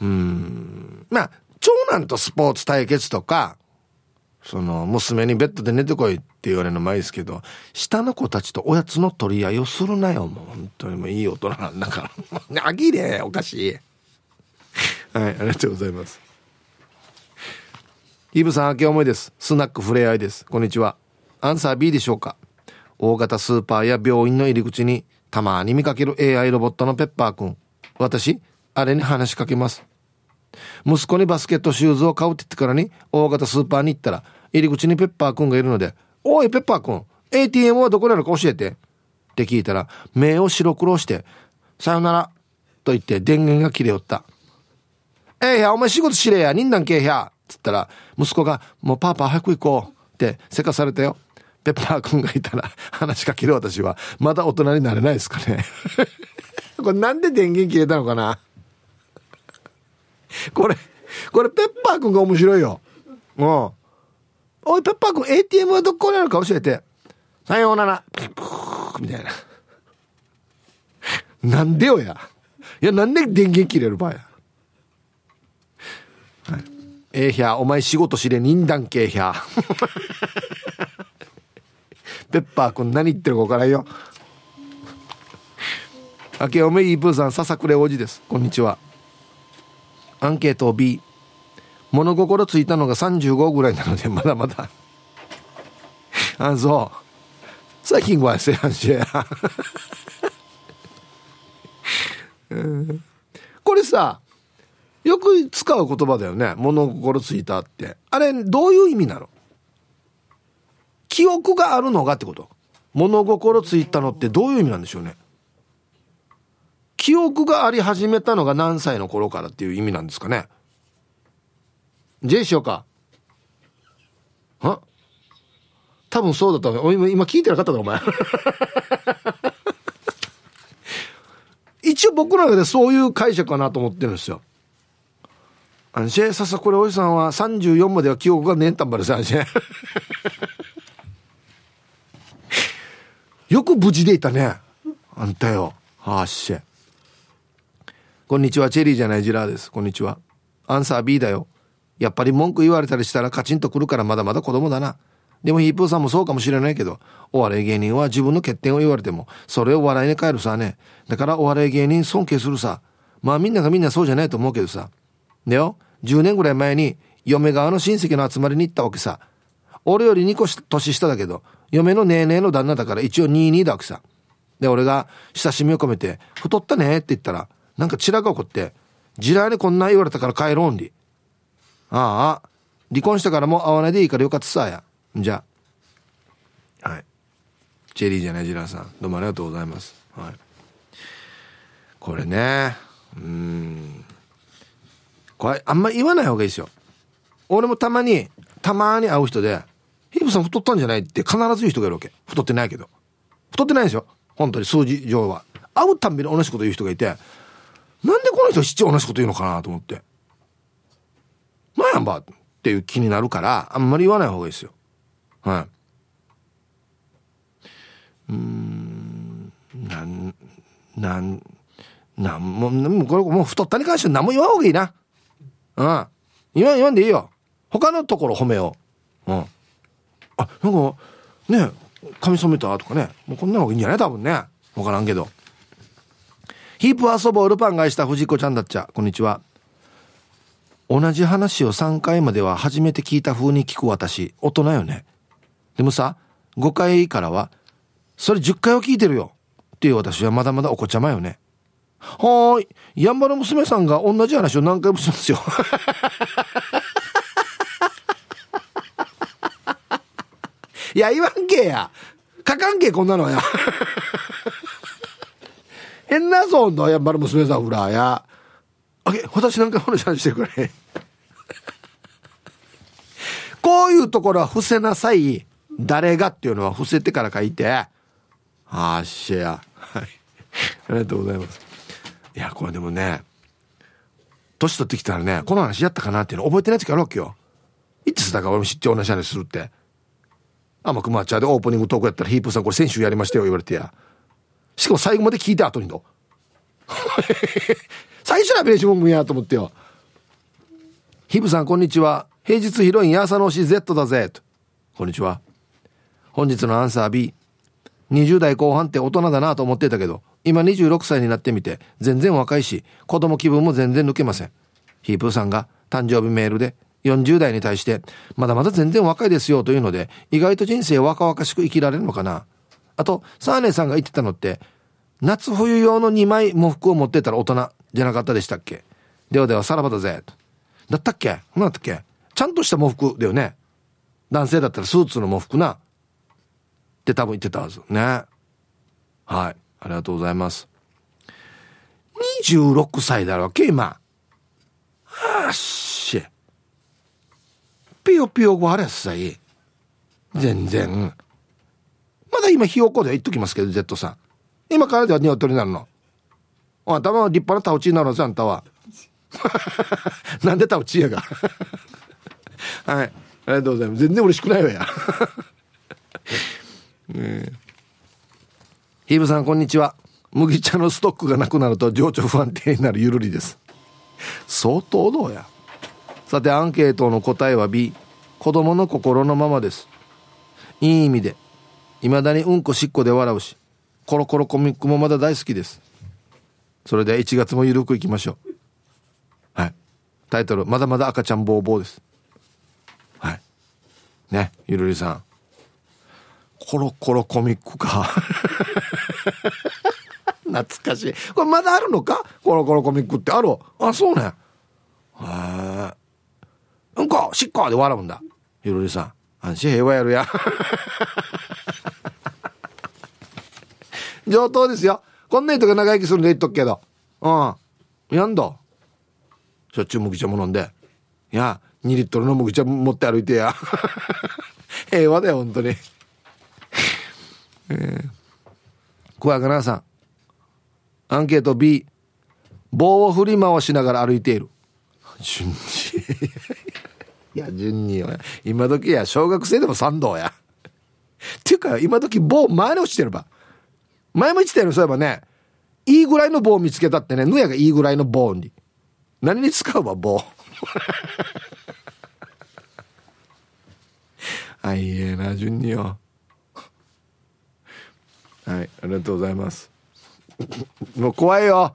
Speaker 1: うん。まあ長男とスポーツ対決とかその娘にベッドで寝てこいって言われるのもいいですけど下の子たちとおやつの取り合いをするなよもう本当にもういい大人なんだから。あぎれおかしい。はいありがとうございます。イブさん明け思いです。スナックふれあいです。こんにちは。アンサー B でしょうか。大型スーパーや病院の入り口にたまに見かける AI ロボットのペッパーくん。私、あれに話しかけます。息子にバスケットシューズを買うって言ってからに、大型スーパーに行ったら、入り口にペッパーくんがいるので、おい、ペッパーくん、ATM はどこなのか教えて。って聞いたら、目を白黒して、さよなら、と言って電源が切れよった。えいや、お前仕事しれや、人なんけえや。つったら、息子が、もうパーパー早く行こう。ってせかされたよ。ペッパーくんがいたら話しかける私は、まだ大人になれないですかね。これなんで電源切れたのかなこれ、これペッパーくんが面白いよ。うん。おい、ペッパーくん ATM はどこにあるか教えて。さようなら。みたいな。なんでよや。いや、なんで電源切れる場合や。はい。えー、ひゃ、お前仕事しれ人団系ひゃ。ペッパーくん何言ってるか分からんよ。明けおめいープーさん、ささくれおじです。こんにちは。アンケート B。物心ついたのが35ぐらいなので、まだまだ。あ、そう。最近はせやんしや。これさ、よく使う言葉だよね。物心ついたって。あれ、どういう意味なの？記憶があるのがってこと物心ついたのってどういう意味なんでしょうね？記憶があり始めたのが何歳の頃からっていう意味なんですかね？J しようか。は？多分そうだった今今聞いてなかっただお前。一応僕の中でそういう解釈かなと思ってるんですよ。あのシェささこれおじさんは34までは記憶がねえんたんばるさ よく無事でいたね。あんたよ。はあっしこんにちは。チェリーじゃないジラーです。こんにちは。アンサー B だよ。やっぱり文句言われたりしたらカチンとくるからまだまだ子供だな。でもヒープーさんもそうかもしれないけどお笑い芸人は自分の欠点を言われてもそれを笑いに変えるさね。だからお笑い芸人尊敬するさ。まあみんながみんなそうじゃないと思うけどさ。でよ10年ぐらい前に嫁側の親戚の集まりに行ったわけさ。俺より2個年下だけど嫁のネーネーの旦那だから一応22だわけさ。で俺が親しみを込めて「太ったね」って言ったらなんかチラが起こって「ジラーにこんな言われたから帰ろうんり」ああ。離婚したからもう会わないでいいからよかったさや。じゃあ。はい。チェリーじゃないジラーさん。どうもありがとうございます。はい。これね。うん。これあんま言わない方がいいですよ。俺もたまにたまに会う人で「ヒープさん太ったんじゃない?」って必ず言う人がいるわけ。太ってないけど。太ってないですよ。本当に数字上は。会うたんびに同じこと言う人がいてなんでこの人七同じこと言うのかなと思ってなんやんばっていう気になるからあんまり言わない方がいいですよはいうんなんなんなんもうこれもう太ったに関して何も言わん方がいいなうん言わん言わんでいいよ他のところ褒めよう。うん。あ、なんか、ね、髪染めたとかね。もうこんなのがいいんじゃない？多分ね。わからんけど。ヒープ遊ぼうルパンがした藤子ちゃんだっちゃ。こんにちは。同じ話を3回までは初めて聞いた風に聞く私。大人よね。でもさ、5回からは、それ10回は聞いてるよ。っていう私はまだまだお子ちゃまよね。はーい。やんばる娘さんが同じ話を何回もしますよ。いや、言わんけや。書かんけ、こんなのや。変なぞんの、やっぱり娘さん、ほら、や。あげ、私なんか話してくれ。こういうところは伏せなさい。誰がっていうのは伏せてから書いて。あーしや。はい。ありがとうございます。いや、これでもね、年取ってきたらね、この話やったかなっていうの覚えてない時あるわけよ。いつだか俺も知って同じ話するって。甘く抹茶でオープニングトークやったらヒープさんこれ先週やりましたよ言われてや。しかも最後まで聞いて後にの。最初はベーションやと思ってよ。ヒープさんこんにちは。平日ヒロインヤーサのし Z だぜ。とこんにちは。本日のアンサー B。20代後半って大人だなと思ってたけど、今26歳になってみて、全然若いし、子供気分も全然抜けません。ヒープーさんが誕生日メールで、40代に対して、まだまだ全然若いですよというので、意外と人生若々しく生きられるのかな。あと、サーネさんが言ってたのって、夏冬用の2枚喪服を持ってたら大人じゃなかったでしたっけ？ではではさらばだぜ。だったっけ？何だったっけ？ちゃんとした喪服だよね。男性だったらスーツの喪服な。って多分言ってたはず。ね。はい。ありがとうございます。26歳だろうけ、今。あっし。ぴよぴよごあれっさい。全然。まだ今ひよこで言っときますけど、Z さん。今からでは鶏になるの。あんたは立派なタウチになるんですよ、あんたは。なんでタウチやが。はい。ありがとうございます。全然嬉しくないわや。ねヒブさん、こんにちは。麦茶のストックがなくなると情緒不安定になるゆるりです。相当どうや。さて、アンケートの答えは B。子供の心のままです。いい意味で。未だにうんこしっこで笑うし、コロコロコミックもまだ大好きです。それでは1月もゆるくいきましょう。はい。タイトル、まだまだ赤ちゃんボーボーです。はい。ね、ゆるりさん。コロコロコミックか。懐かしい。これまだあるのか？コロコロコミックってあるあ、そうね。へえ。うんこ、しっこで笑うんだ。ゆるりさん。安心平和やるや。上等ですよ。こんな人が長生きするんで言っとくけど。うん。やんだ。しょっちゅう麦茶も飲んで。いや、2リットルの麦茶持って歩いてや。平和だよ、本当に。えー、小若菜さん。アンケート B。棒を振り回しながら歩いている。順に。いや、順によ。今時や、小学生でも賛同や。っていうか、今時棒前に落ちてれば。前も言ってたよそういえばね、いいぐらいの棒を見つけたってね、ぬやがいいぐらいの棒に。何に使うわ、棒？あ、いいえな、順によ。はい、ありがとうございます。もう怖いよ。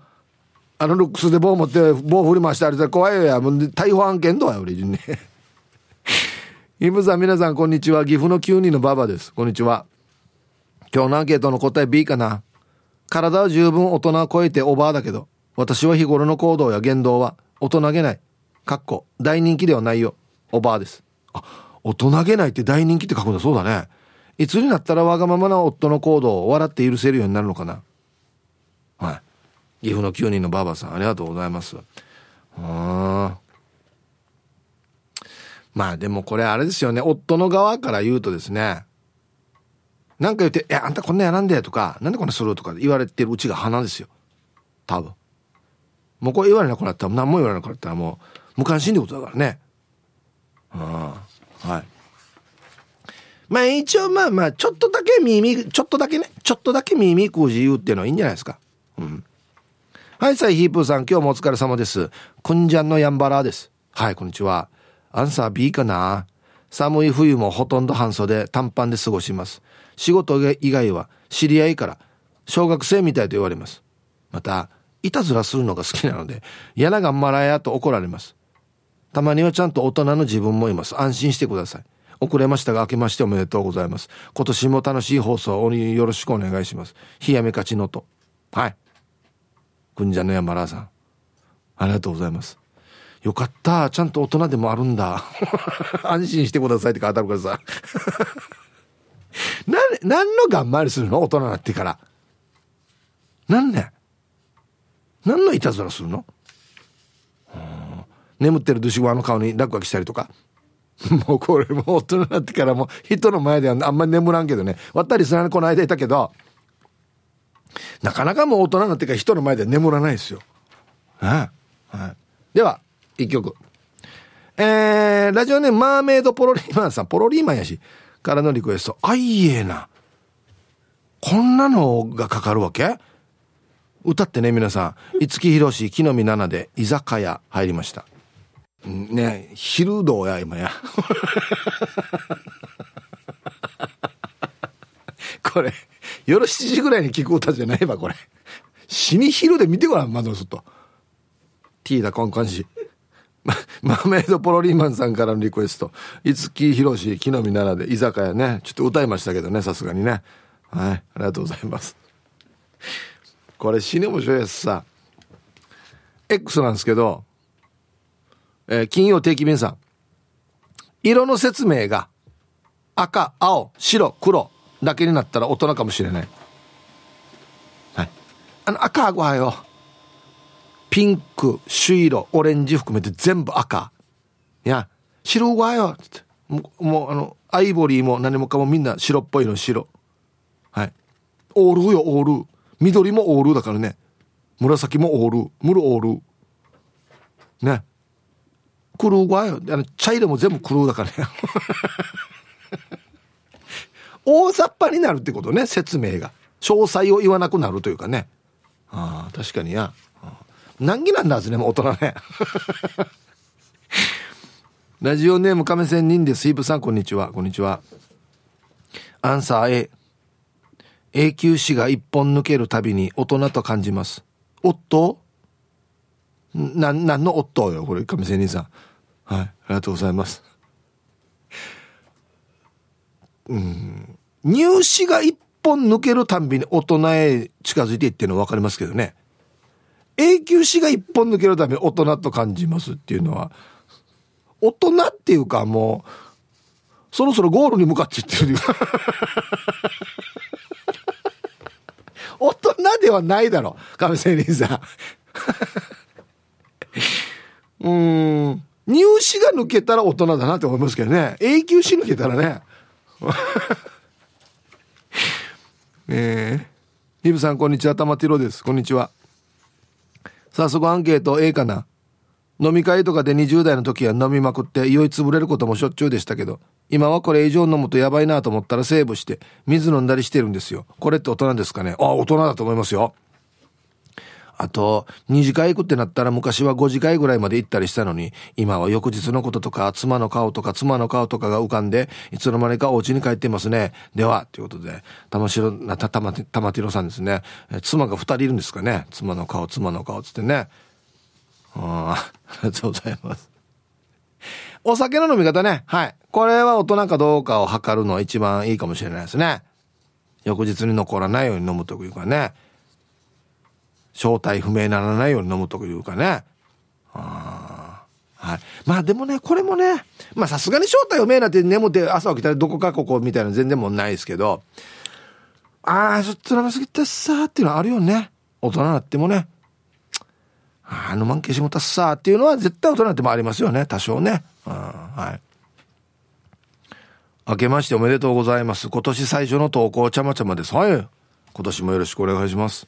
Speaker 1: あのルックスで棒持って棒振り回してあれ怖いよや。もう逮捕案件だわ、俺順に。イムさん、皆さん、こんにちは。岐阜の9人のババです。こんにちは。今日のアンケートの答え B かな？体は十分大人を超えてオーバーだけど、私は日頃の行動や言動は大人げない。かっこ、大人気ではないよ。オーバーです。あ、大人げないって大人気って書くんだそうだね。いつになったらわがままな夫の行動を笑って許せるようになるのかな？はい。岐阜の9人のばあばさん、ありがとうございます。あまあでもこれあれですよね。夫の側から言うとですね。なんか言って、え、あんたこんなやらんでとか、なんでこんなするとか言われてるうちが花ですよ。多分。もうこれ言われなくなったら、何も言われなくなったらもう、無関心ってことだからね。ああ、はい。まあ一応まあまあ、ちょっとだけ耳、ちょっとだけね、ちょっとだけ耳くじ言うっていうのはいいんじゃないですか。うん。はい、さいヒープーさん、今日もお疲れ様です。くんじゃんのやんばらです。はい、こんにちは。アンサー B かな寒い冬もほとんど半袖、短パンで過ごします。仕事以外は知り合いから小学生みたいと言われます。また、いたずらするのが好きなので、嫌な頑張らやと怒られます。たまにはちゃんと大人の自分もいます。安心してください。遅れましたが、明けましておめでとうございます。今年も楽しい放送をよろしくお願いします。冷やめかちのと。はい。くんじゃの山らさん。ありがとうございます。よかった。ちゃんと大人でもあるんだ。安心してくださいって書いてあるからさ。な、何の頑張りするの？大人になってから。なんね何のいたずらするの？眠ってるドゥシゴワの顔に落書きしたりとか。もうこれも大人になってからも人の前ではあんまり眠らんけどね。割ったりすらこの間いたけど、なかなかもう大人になってから人の前では眠らないですよ。はい。はい。では、一曲。えー、ラジオネームマーメイドポロリーマンさん、ポロリーマンやし。からのリクエスト。あいえな。こんなのがかかるわけ？歌ってね、皆さん。五木ひろし、木の実奈々で居酒屋入りました。ね昼どうや、今や。これ、夜7時ぐらいに聞く歌じゃないわ、これ。死に昼で見てごらん、窓の外。ティーダコンコンシ。マーメイドポロリーマンさんからのリクエスト。五木ひろし、木の実奈々で居酒屋ね。ちょっと歌いましたけどね、さすがにね。はい。ありがとうございます。これ死に面白いやつさ。X なんですけど、えー、金曜定期便さん。色の説明が赤、青、白、黒だけになったら大人かもしれない。はい。あの赤はよ。ピンク、朱色、オレンジ含めて全部赤。いや、白はよ。つって。もう、もうあの、アイボリーも何もかもみんな白っぽいの白。はい。オールよ、オール。緑もオールだからね。紫もオール。ムルオール。ね。クルーはよ。あの、茶色も全部クルーだからね。大雑把になるってことね、説明が。詳細を言わなくなるというかね。ああ、確かにや。難儀なんだはずね、もう大人ね。ラジオネーム亀仙人です。イブさん、こんにちは。こんにちは。アンサー A。永久歯が一本抜けるたびに大人と感じます。夫？な、なんの夫よ、これ、亀仙人さん。はい、ありがとうございます。うん。入試が一本抜けるたんびに大人へ近づいていってるの分かりますけどね。永久歯が一本抜けるため大人と感じますっていうのは、大人っていうかもう、そろそろゴールに向かっていってる。大人ではないだろ、亀仙人さん。うん。入試が抜けたら大人だなって思いますけどね。永久歯抜けたらね。えー、ヒブさんこんにちは、玉ティロです。こんにちは。早速アンケート A かな？飲み会とかで20代の時は飲みまくって酔いつぶれることもしょっちゅうでしたけど、今はこれ以上飲むとやばいなと思ったらセーブして水飲んだりしてるんですよ。これって大人ですかね？あ、大人だと思いますよ。あと、二次会行くってなったら昔は5次会ぐらいまで行ったりしたのに、今は翌日のこととか、妻の顔とか、妻の顔とかが浮かんで、いつの間にかお家に帰ってますね。では、ということで、玉城、な、た、たま、たまてろさんですね。え妻が2人いるんですかね？妻の顔、妻の顔つってね。ああ、ありがとうございます。お酒の飲み方ね。はい。これは大人かどうかを測るのは一番いいかもしれないですね。翌日に残らないように飲むというかね。正体不明にならないように飲むというかね。あはい。まあでもね、これもね、まあさすがに正体不明なって眠って朝起きたらどこかここみたいな全然もないですけど、ああ、ちょっと飲みすぎてさーっていうのはあるよね。大人になってもね。あの、満消しもたっさーっていうのは絶対大人になってもありますよね。多少ね。うんはい。明けましておめでとうございます。今年最初の投稿ちゃまちゃまです。はい。今年もよろしくお願いします。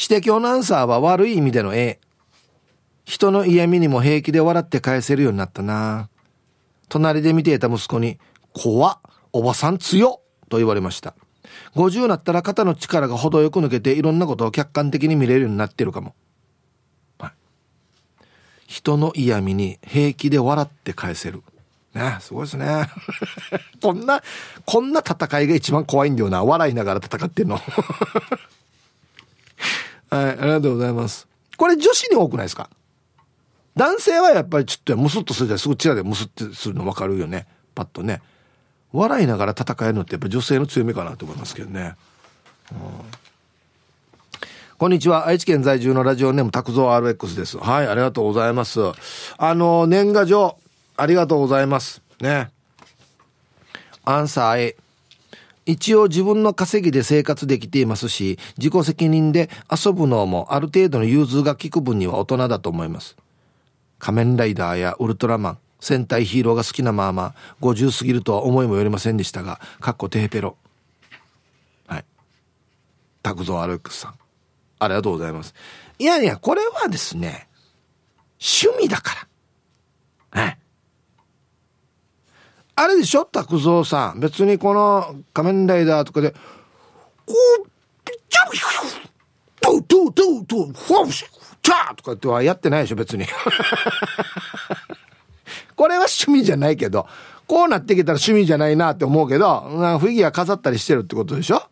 Speaker 1: 指摘のアンサーは悪い意味での A。人の嫌味にも平気で笑って返せるようになったな。隣で見ていた息子に、怖っ、おばさん強っと言われました。50になったら肩の力が程よく抜けていろんなことを客観的に見れるようになってるかも。はい、人の嫌味に平気で笑って返せる。ね、すごいですね。こんな、こんな戦いが一番怖いんだよな。笑いながら戦ってんの。はい、ありがとうございます。これ女子に多くないですか？男性はやっぱりちょっとムスッとするじゃんすぐチラでムスッとするの分かるよね。パッとね。笑いながら戦えるのってやっぱ女性の強みかなと思いますけどね。うん、こんにちは。愛知県在住のラジオネーム拓蔵 RX です。はい、ありがとうございます。あの、年賀状、ありがとうございます。ね。アンサー A。一応自分の稼ぎで生活できていますし、自己責任で遊ぶのもある程度の融通が利く分には大人だと思います。仮面ライダーやウルトラマン、戦隊ヒーローが好きなまま、50過ぎるとは思いもよりませんでしたが、かっこテーペロ。はい。タクゾアルクスさん。ありがとうございます。いやいや、これはですね、趣味だから。はい。あれでしょ？拓蔵さん。別にこの仮面ライダーとかで、こう、ピッチャー、トゥトゥトゥトゥ、フォーシチャーとかってはやってないでしょ？別に。これは趣味じゃないけど、こうなってきたら趣味じゃないなって思うけど、フィギュア飾ったりしてるってことでしょ？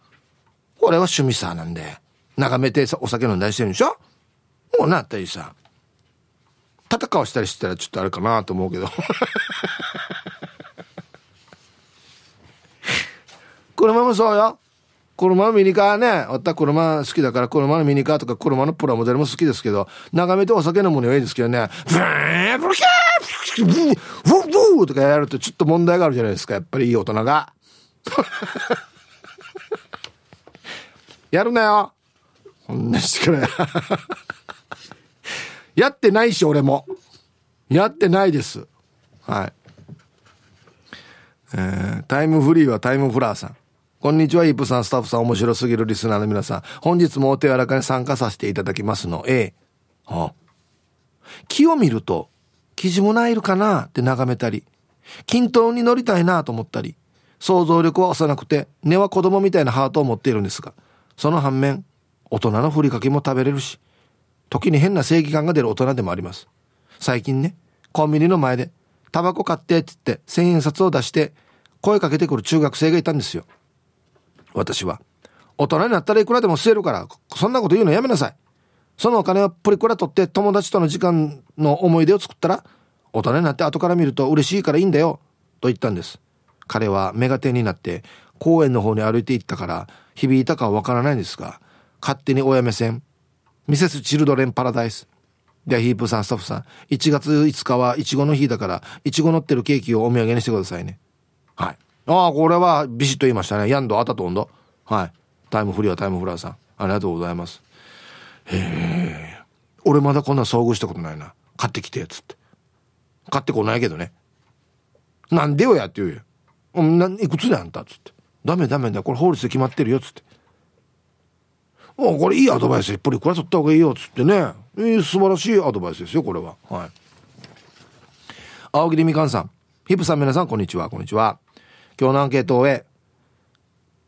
Speaker 1: これは趣味さなんで。眺めてお酒飲んだりしてるんでしょ？もうなったりさ。戦わしたりしてたらちょっとあれかなと思うけど。車もそうよ。車のミニカーね、わった車好きだから車のミニカーとか車のプラモデルも好きですけど、眺めてお酒飲むのはいいですけどね、ブーンブルキャーブーブーとかやるとちょっと問題があるじゃないですか、やっぱりいい大人が。やるなよ。こんなしてくれ。やってないし、俺も。やってないです。はい。えー、タイムフリーはタイムフラーさん。こんにちは、イープさん、スタッフさん、面白すぎるリスナーの皆さん。本日もお手柔らかに参加させていただきますの A。はあ、木を見ると、生地もないるかなって眺めたり、均等に乗りたいなと思ったり、想像力は幼くて、根は子供みたいなハートを持っているんですが、その反面、大人のふりかけも食べれるし、時に変な正義感が出る大人でもあります。最近ね、コンビニの前で、タバコ買ってって言って千円札を出して声かけてくる中学生がいたんですよ。私は。大人になったらいくらでも吸えるから、そんなこと言うのやめなさい。そのお金をプリクラ取って友達との時間の思い出を作ったら、大人になって後から見ると嬉しいからいいんだよ。と言ったんです。彼はメガテンになって公園の方に歩いていったから響いたかはわからないんですが、勝手に親目線。ミセス・チルドレン・パラダイス。ではヒープさん、スタッフさん、1月5日はイチゴの日だから、イチゴ乗ってるケーキをお土産にしてくださいね。はい。ああ、これはビシッと言いましたね。ヤンド、アタトンド。はい。タイムフリーはタイムフラーさん。ありがとうございます。へえ。俺まだこんな遭遇したことないな。買ってきて、つって。買ってこないけどね。なんでよやって言うよ。うん、な、いくつであんた？つって。ダメダメだ。これ法律で決まってるよ、つって。おこれいいアドバイスやっぱりこれ取った方がいいよ、つってね。えー、素晴らしいアドバイスですよ、これは。はい。青桐みかんさん。ヒップさん皆さん、こんにちは。こんにちは。今日のアンケートを終え、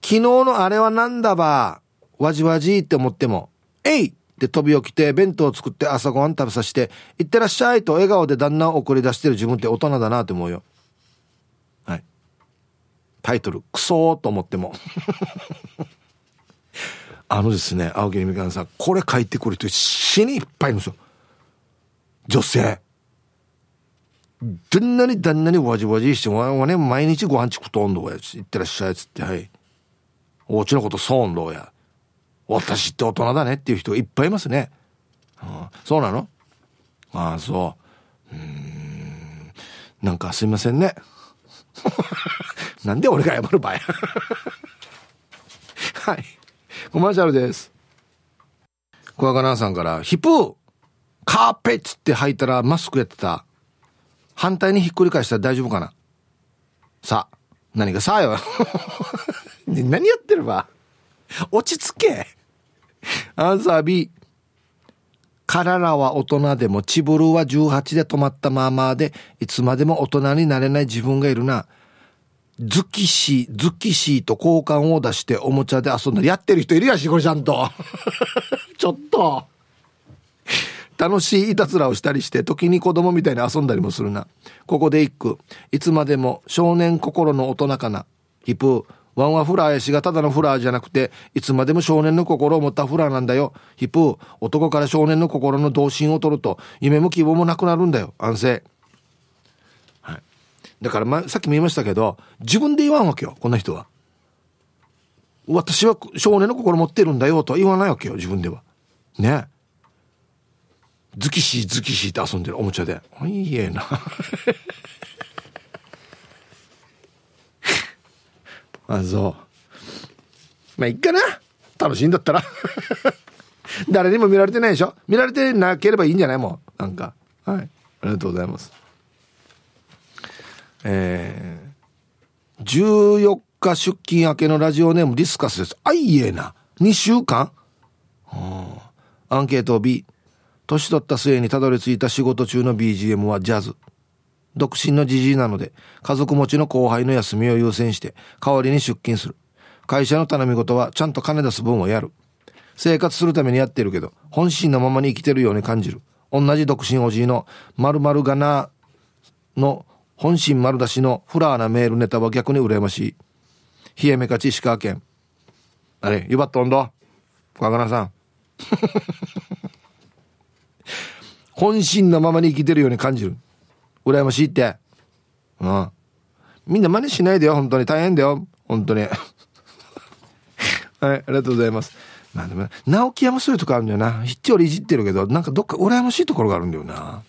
Speaker 1: 昨日のあれはなんだば、わじわじって思っても、えいって飛び起きて弁当を作って朝ごはん食べさせて、いってらっしゃいと笑顔で旦那を送り出してる自分って大人だなって思うよ。はい。タイトル、クソーと思っても。あのですね、青木みかんさん、これ書いてくる人死にいっぱいいるんですよ。女性。どんなに旦那にわじわじしても、ね、毎日ご飯ちくとんどや、いってらっしゃい、つって、はい。おうちのことそうんどや。私って大人だねっていう人がいっぱいいますね。うん、そうなのああ、そう。うん。なんかすいませんね。なんで俺が謝る場合はい。コマーシャルです。小若菜さんから、ヒップカーペッツって履いたらマスクやってた。反対にひっくり返したら大丈夫かな？さあ、何がさあよ。何やってるわ？落ち着け。アンサー B。彼らは大人でもチブルは18で止まったままで、いつまでも大人になれない自分がいるな。ズキシー、ズキシーと交換を出しておもちゃで遊んだりやってる人いるやし、これちゃんと。ちょっと。楽しいいたずらをしたりして、時に子供みたいに遊んだりもするな。ここで一句。いつまでも少年心の大人かな。ヒプー。ワンはフラーやしがただのフラーじゃなくて、いつまでも少年の心を持ったフラーなんだよ。ヒプー。男から少年の心の同心を取ると、夢も希望もなくなるんだよ。安静はい。だから、ま、さっきも言いましたけど、自分で言わんわけよ、こんな人は。私は少年の心持ってるんだよとは言わないわけよ、自分では。ね。ズキシーズキシーって遊んでるおもちゃで。いいえな。あ、そう。まあ、いっかな。楽しいんだったら。誰にも見られてないでしょ見られてなければいいんじゃない？もう。なんか。はい。ありがとうございます。えー、14日出勤明けのラジオネームディスカスです。あいえな。2週間、はあ、アンケート B。年取った末にたどり着いた仕事中の BGM はジャズ。独身のじじいなので、家族持ちの後輩の休みを優先して、代わりに出勤する。会社の頼み事はちゃんと金出す分をやる。生活するためにやってるけど、本心のままに生きてるように感じる。同じ独身おじいの〇〇がなの本心丸出しのフラーなメールネタは逆に羨ましい。冷えめかち石川県。あれ、ゆばっとんど。かがなさん。本心のままに生きてるように感じる。羨ましいって。うん。みんな真似しないでよ、本当に。大変だよ。本当に。はい、ありがとうございます。まあでも、直木山そういうとこあるんだよな。ひっちょりいじってるけど、なんかどっか羨ましいところがあるんだよな。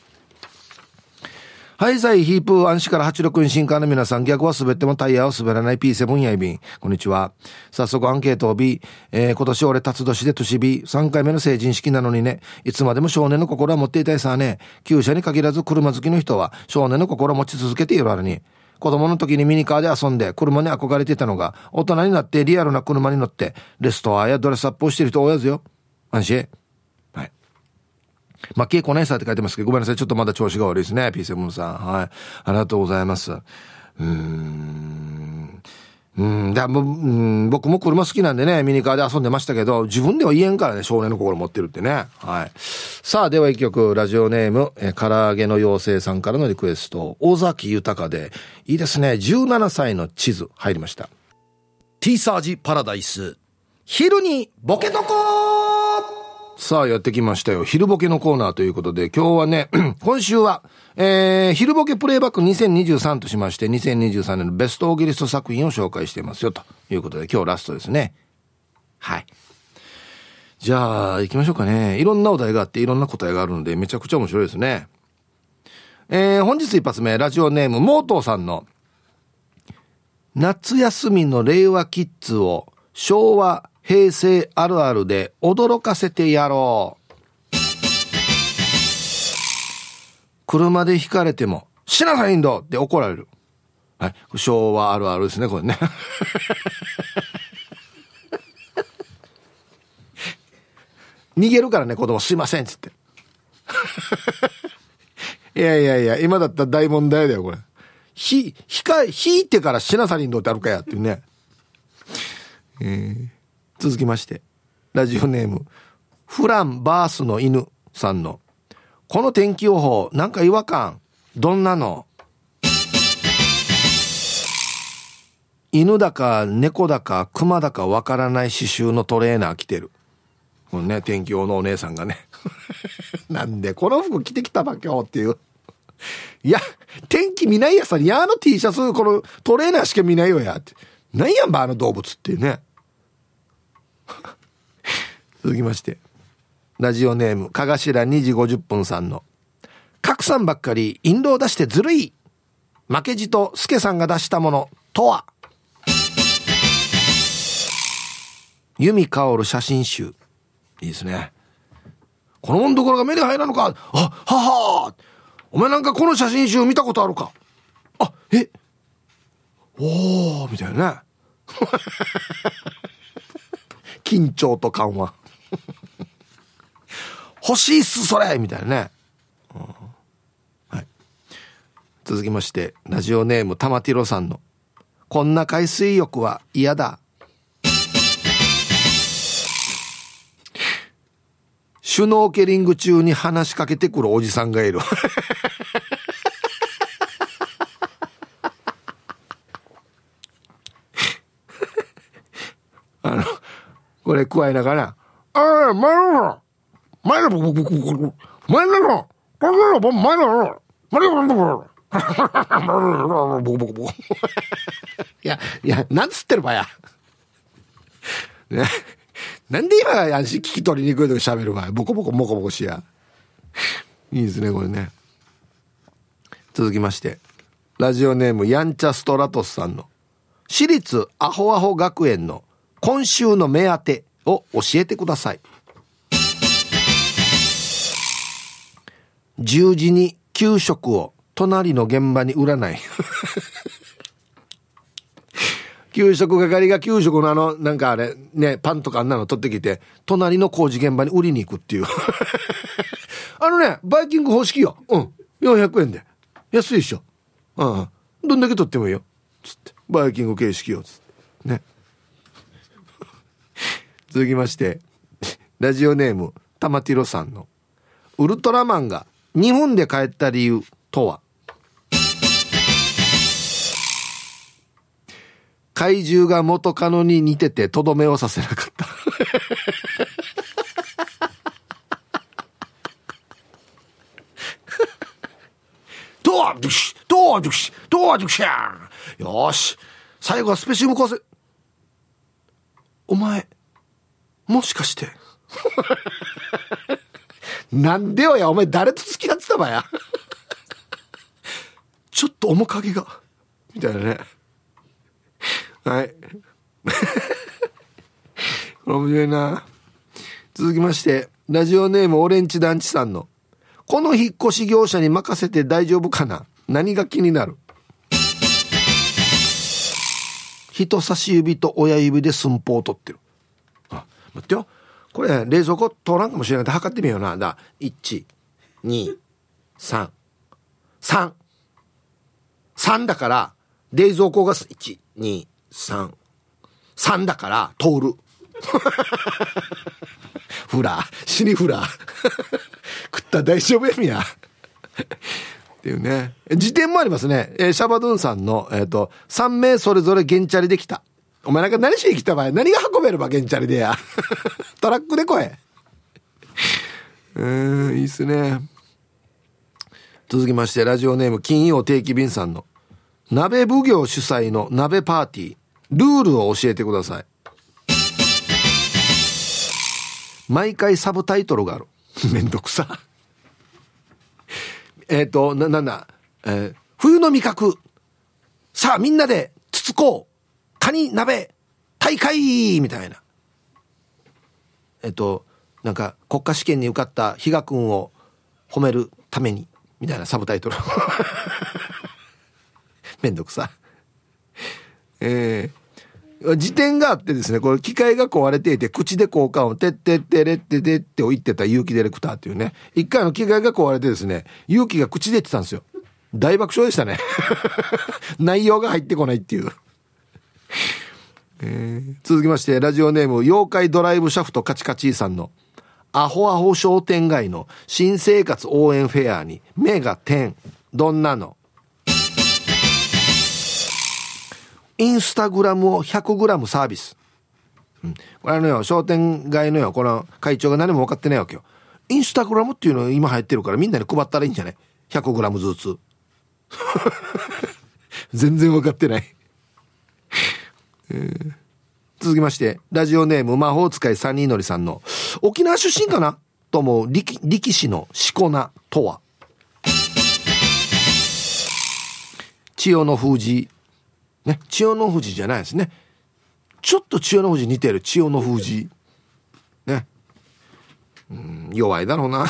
Speaker 1: はい、ザイ、ヒープー、暗視から86に新刊の皆さん、逆は滑ってもタイヤを滑らない P7 やいびん。こんにちは。早速アンケートを B、えー、今年俺辰年で年 B、3回目の成人式なのにね、いつまでも少年の心は持っていたいさね。旧車に限らず車好きの人は少年の心を持ち続けているあるに。子供の時にミニカーで遊んで車に憧れていたのが、大人になってリアルな車に乗って、レストアやドレスアップをしてる人多いやずよ。安心。まあ、稽古ないさって書いてますけど、ごめんなさい。ちょっとまだ調子が悪いですね。P7 さん。はい。ありがとうございます。うーん。うん、だもう、ん、僕も車好きなんでね、ミニカーで遊んでましたけど、自分では言えんからね、少年の心持ってるってね。はい。さあ、では一曲、ラジオネーム、え、唐揚げの妖精さんからのリクエスト、尾崎豊で、いいですね、17歳の地図、入りました。
Speaker 2: T サージパラダイス。昼にボケとこ
Speaker 1: さあ、やってきましたよ。昼ボケのコーナーということで、今日はね、今週は、えー、昼ボケプレイバック2023としまして、2023年のベストオーギリスト作品を紹介していますよ、ということで、今日ラストですね。はい。じゃあ、行きましょうかね。いろんなお題があって、いろんな答えがあるので、めちゃくちゃ面白いですね。えー、本日一発目、ラジオネーム、モートーさんの、夏休みの令和キッズを昭和平成あるあるで驚かせてやろう。車で引かれても、しなさいんだって怒られる。はい。昭和あるあるですね、これね。逃げるからね、子供すいませんっつって。いやいやいや、今だったら大問題だよ、これ。ひ、ひか、引いてからしなさりんどってあるかやっていうね。えー続きまして、ラジオネーム、フランバースの犬さんの、この天気予報、なんか違和感、どんなの？犬だか猫だか熊だかわからない刺繍のトレーナー着てる。このね、天気予報のお姉さんがね。なんでこの服着てきたば今日っていう。いや、天気見ないやさに、あの T シャツ、このトレーナーしか見ないよやって。なんやんば、あの動物っていうね。続きまして。ラジオネームかがしら2時50分さんの「拡散ばっかり印籠出してずるい。負けじと助さんが出したものとは?」由美薫写真集。いいですね。このもんどころが目に入らんのか。あはは。お前なんかこの写真集見たことあるか。あえ？おおみたいなね。緊張と緩和。欲しいっすそれみたいなね、うん、はい。続きましてラジオネーム玉ティロさんの「こんな海水浴は嫌だ」シュノーケリング中に話しかけてくるおじさんがいる。これ加えながら、ああ、前の前の前の前の前の前のいや、いや、なんつってるばや。ね。なんで今、聞き取りにくいとか喋るばやボコボコモコモコしや。いいですね、これね。続きまして。ラジオネーム、やんちゃストラトスさんの。私立アホアホ学園の今週の目当てを教えてください10時に給食を隣の現場に売らない 給食係が給食のあの、なんかあれ、ね、パンとかあんなの取ってきて、隣の工事現場に売りに行くっていう あのね、バイキング方式よ。うん。400円で。安いでしょ。うん。どんだけ取ってもいいよ。つって。バイキング形式よ。つって。ね。続きまして、ラジオネーム、玉ティロさんの、ウルトラマンが日本で帰った理由とは？怪獣が元カノに似ててとどめをさせなかった。ドアドゥシドアドゥシドアドゥシャー。よし最後はスペシウム構成お前もしかして。なんでよや、お前誰と付き合ってたばや。ちょっと面影が。みたいなね。はい。面白いな。続きまして、ラジオネームオレンジ団地さんの。この引っ越し業者に任せて大丈夫かな何が気になる人差し指と親指で寸法を取ってる。待ってよ。これ、冷蔵庫通らんかもしれないで測ってみような。だ、1、2、3、3。3だから、冷蔵庫が1、2、3、3だから通る。フラー、死にフラー。食った大丈夫やみや。っていうね。辞典もありますね。えー、シャバドゥンさんの、えっ、ー、と、3名それぞれゲンチャリできた。お前なんか何しに来た場合何が運べるばゲンチャリでや。トラックで来い。うん、いいっすね。続きまして、ラジオネーム金曜定期便さんの、鍋奉行主催の鍋パーティー、ルールを教えてください。毎回サブタイトルがある。めんどくさ。えっ、と、な、なんだ、えー、冬の味覚。さあみんなで、つつこう。カニ鍋。大会みたいな。えっ、と、なんか国家試験に受かった比嘉君を褒めるために、みたいなサブタイトル。めんどくさ。えー、辞典があってですね、これ機械が壊れていて、口で交換を、てってってれってでって言ってた結城ディレクターっていうね、一回の機械が壊れてですね、勇気が口で言ってたんですよ。大爆笑でしたね。内容が入ってこないっていう。えー、続きまして、ラジオネーム、妖怪ドライブシャフトカチカチーさんの、アホアホ商店街の新生活応援フェアに目が点。どんなの？インスタグラムを100グラムサービス。うん。これのよ、商店街のよ、この会長が何も分かってないわけよ。インスタグラムっていうの今入ってるからみんなに配ったらいいんじゃない ?100 グラムずつ。全然分かってないえー、続きまして、ラジオネーム魔法使いサニーノリさんの、沖縄出身かな？と思う力力士のしこなとは？千代の封じね、千代の富士じゃないですね。ちょっと千代の富士似てる千代の富士。ね。うん、弱いだろうな。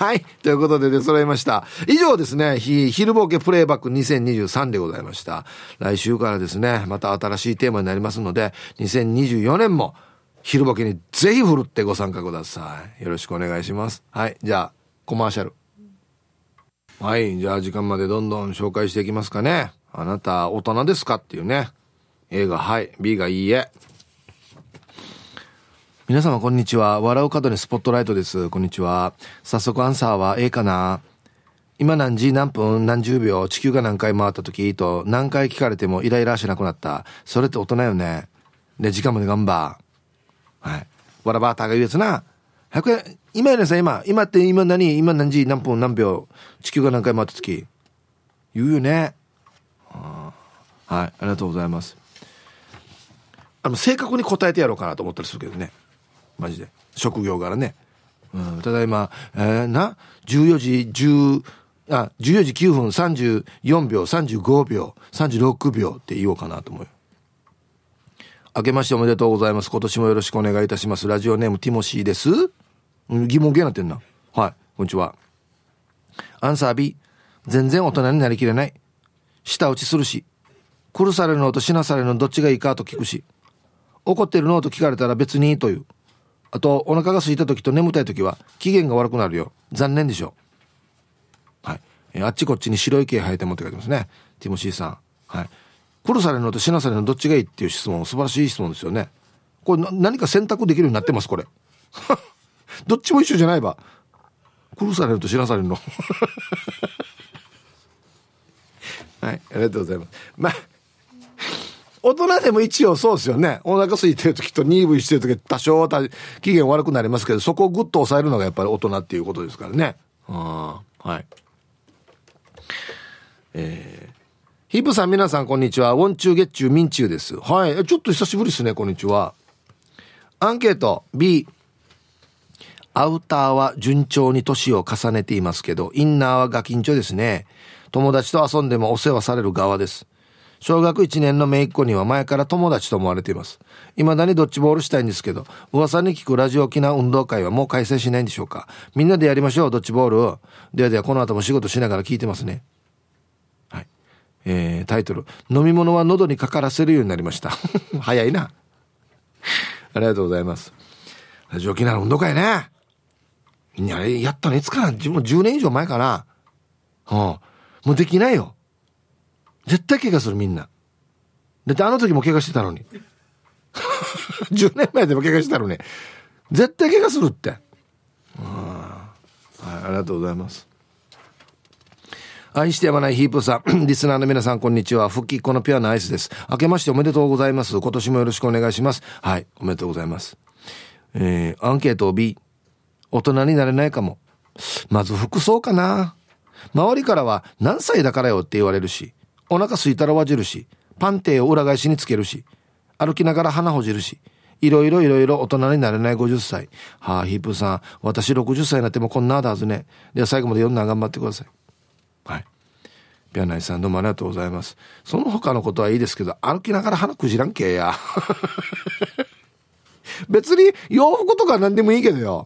Speaker 1: はい。ということで出揃いました。以上ですね、ひ、昼ボケプレイバック2023でございました。来週からですね、また新しいテーマになりますので、2024年も昼ボケにぜひ振るってご参加ください。よろしくお願いします。はい。じゃあ、コマーシャル。はい。じゃあ時間までどんどん紹介していきますかね。あなた大人ですかっていうね。A がはい。B がいいえ。皆様こんにちは。笑う角にスポットライトです。こんにちは。早速アンサーは A かな。今何時何分何十秒地球が何回回った時と何回聞かれてもイライラしなくなった。それって大人よね。で、時間まで頑張。はい。わらばーたが言うやつな。早く今やねさ、今。今って今何？今何時何分何秒？地球が何回回った時言うよね。はい。ありがとうございます。あの、正確に答えてやろうかなと思ったりするけどね。マジで。職業からね。うん、ただいま、えー、な、14時10、あ、14時9分34秒、35秒、36秒って言おうかなと思うよ。明けましておめでとうございます。今年もよろしくお願いいたします。ラジオネームティモシーです。疑問系なってんな。はい。こんにちは。アンサー B。全然大人になりきれない。舌打ちするし。苦されるのと死なされるのどっちがいいかと聞くし。怒ってるのと聞かれたら別にという。あと、お腹が空いた時と眠たい時は機嫌が悪くなるよ。残念でしょ。はい。えあっちこっちに白い毛生えてもって書いてますね。ティモシーさん。はい。殺されるのと死なされるのどっちがいいっていう質問素晴らしい質問ですよねこれ何か選択できるようになってますこれ どっちも一緒じゃないば殺されると死なされるの はいありがとうございますまあ大人でも一応そうですよね。お腹空いてる時と鈍いしてる時多少は機嫌悪くなりますけど、そこをグッと抑えるのがやっぱり大人っていうことですからね。あはい。えーヒープさん皆さんこんにちは。ウォンチューゲッチューミンチューです。はい。ちょっと久しぶりですね。こんにちは。アンケート B。アウターは順調に年を重ねていますけど、インナーはガキンチョですね。友達と遊んでもお世話される側です。小学1年の姪っ子には前から友達と思われています。未だにドッジボールしたいんですけど、噂に聞くラジオ沖縄運動会はもう開催しないんでしょうかみんなでやりましょう、ドッジボール。ではではこの後も仕事しながら聞いてますね。はい。えー、タイトル。飲み物は喉にかからせるようになりました。早いな。ありがとうございます。ラジオ沖縄運動会ね。いや、やったのいつかな自分10年以上前かな。うん。もうできないよ。絶対怪我するみんな。だってあの時も怪我してたのに。10年前でも怪我してたのに。絶対怪我するって。はい、ありがとうございます。愛してやまないヒープさん。リスナーの皆さん、こんにちは。復帰っ子のピュアなアイスです。明けましておめでとうございます。今年もよろしくお願いします。はい、おめでとうございます。えー、アンケート B。大人になれないかも。まず服装かな。周りからは何歳だからよって言われるし、お腹すいたらわじるし、パンテーを裏返しにつけるし、歩きながら鼻ほじるし、いろいろいろいろ大人になれない50歳。はあ、ヒープさん、私60歳になってもこんなだはずね。では最後まで読んだ頑張ってください。はい。ピアナイさんどうもありがとうございます。その他のことはいいですけど、歩きながら鼻くじらんけや。別に洋服とか何でもいいけどよ。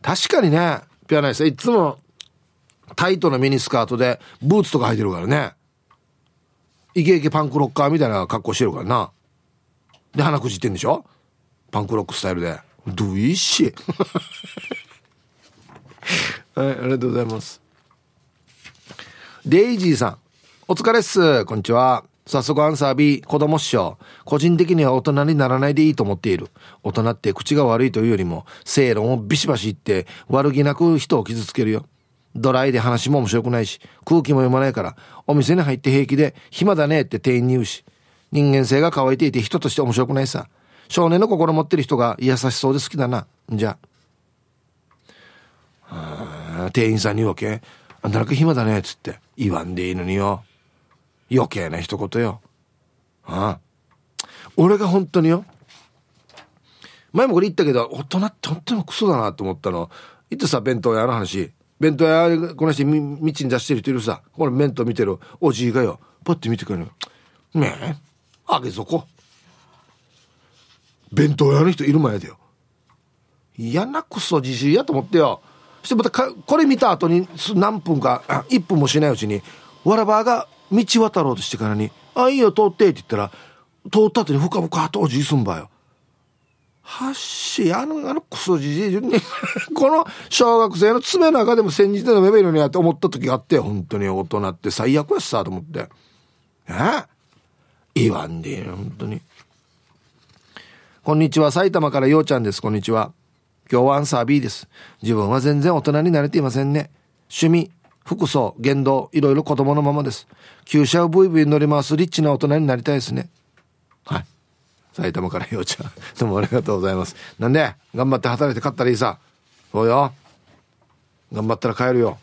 Speaker 1: 確かにね、ピアナイさんいつもタイトなミニスカートでブーツとか履いてるからね。イケイケパンクロッカーみたいな格好してるからな。で、鼻くじってんでしょ？パンクロックスタイルで。どいし。はい、ありがとうございます。デイジーさん。お疲れっす。こんにちは。早速アンサー B、子供っしょ。個人的には大人にならないでいいと思っている。大人って口が悪いというよりも、正論をビシバシ言って悪気なく人を傷つけるよ。ドライで話も面白くないし、空気も読まないから、お店に入って平気で、暇だねって店員に言うし、人間性が乾いていて人として面白くないさ。少年の心持ってる人が優しそうで好きだな。じゃあ。店員さんに言うわけ。あんたなんか暇だねっつって。言わんでいいのによ。余計な一言よ。ああ。俺が本当によ。前もこれ言ったけど、大人って本当にクソだなと思ったの。言ってさ、弁当屋の話。弁当屋この人道に出してる人いるさ。これ弁当見てる。おじいがよパッて見てくるねえあげ底弁当屋の人いる前だよ。嫌なクソじじいやと思ってよ。そしてまたかこれ見た後に何分か1分もしないうちにわらばが道渡ろうとしてからに「あいいよ通って」って言ったら通った後に深々とおじいすんばよ。はっし、あの、あのクソじじいに、この小学生の爪の中でも先日で飲めばいいのにやって思った時があって、本当に大人って最悪やっさ、と思って。え？言わんでいいの、本当に。こんにちは、埼玉からようちゃんです。こんにちは。今日はアンサー B です。自分は全然大人になれていませんね。趣味、服装、言動、いろいろ子供のままです。旧車をブイブイ乗り回すリッチな大人になりたいですね。埼玉からようちゃん。どうもありがとうございます。なんで頑張って働いて勝ったらいいさ。そうよ。頑張ったら帰るよ。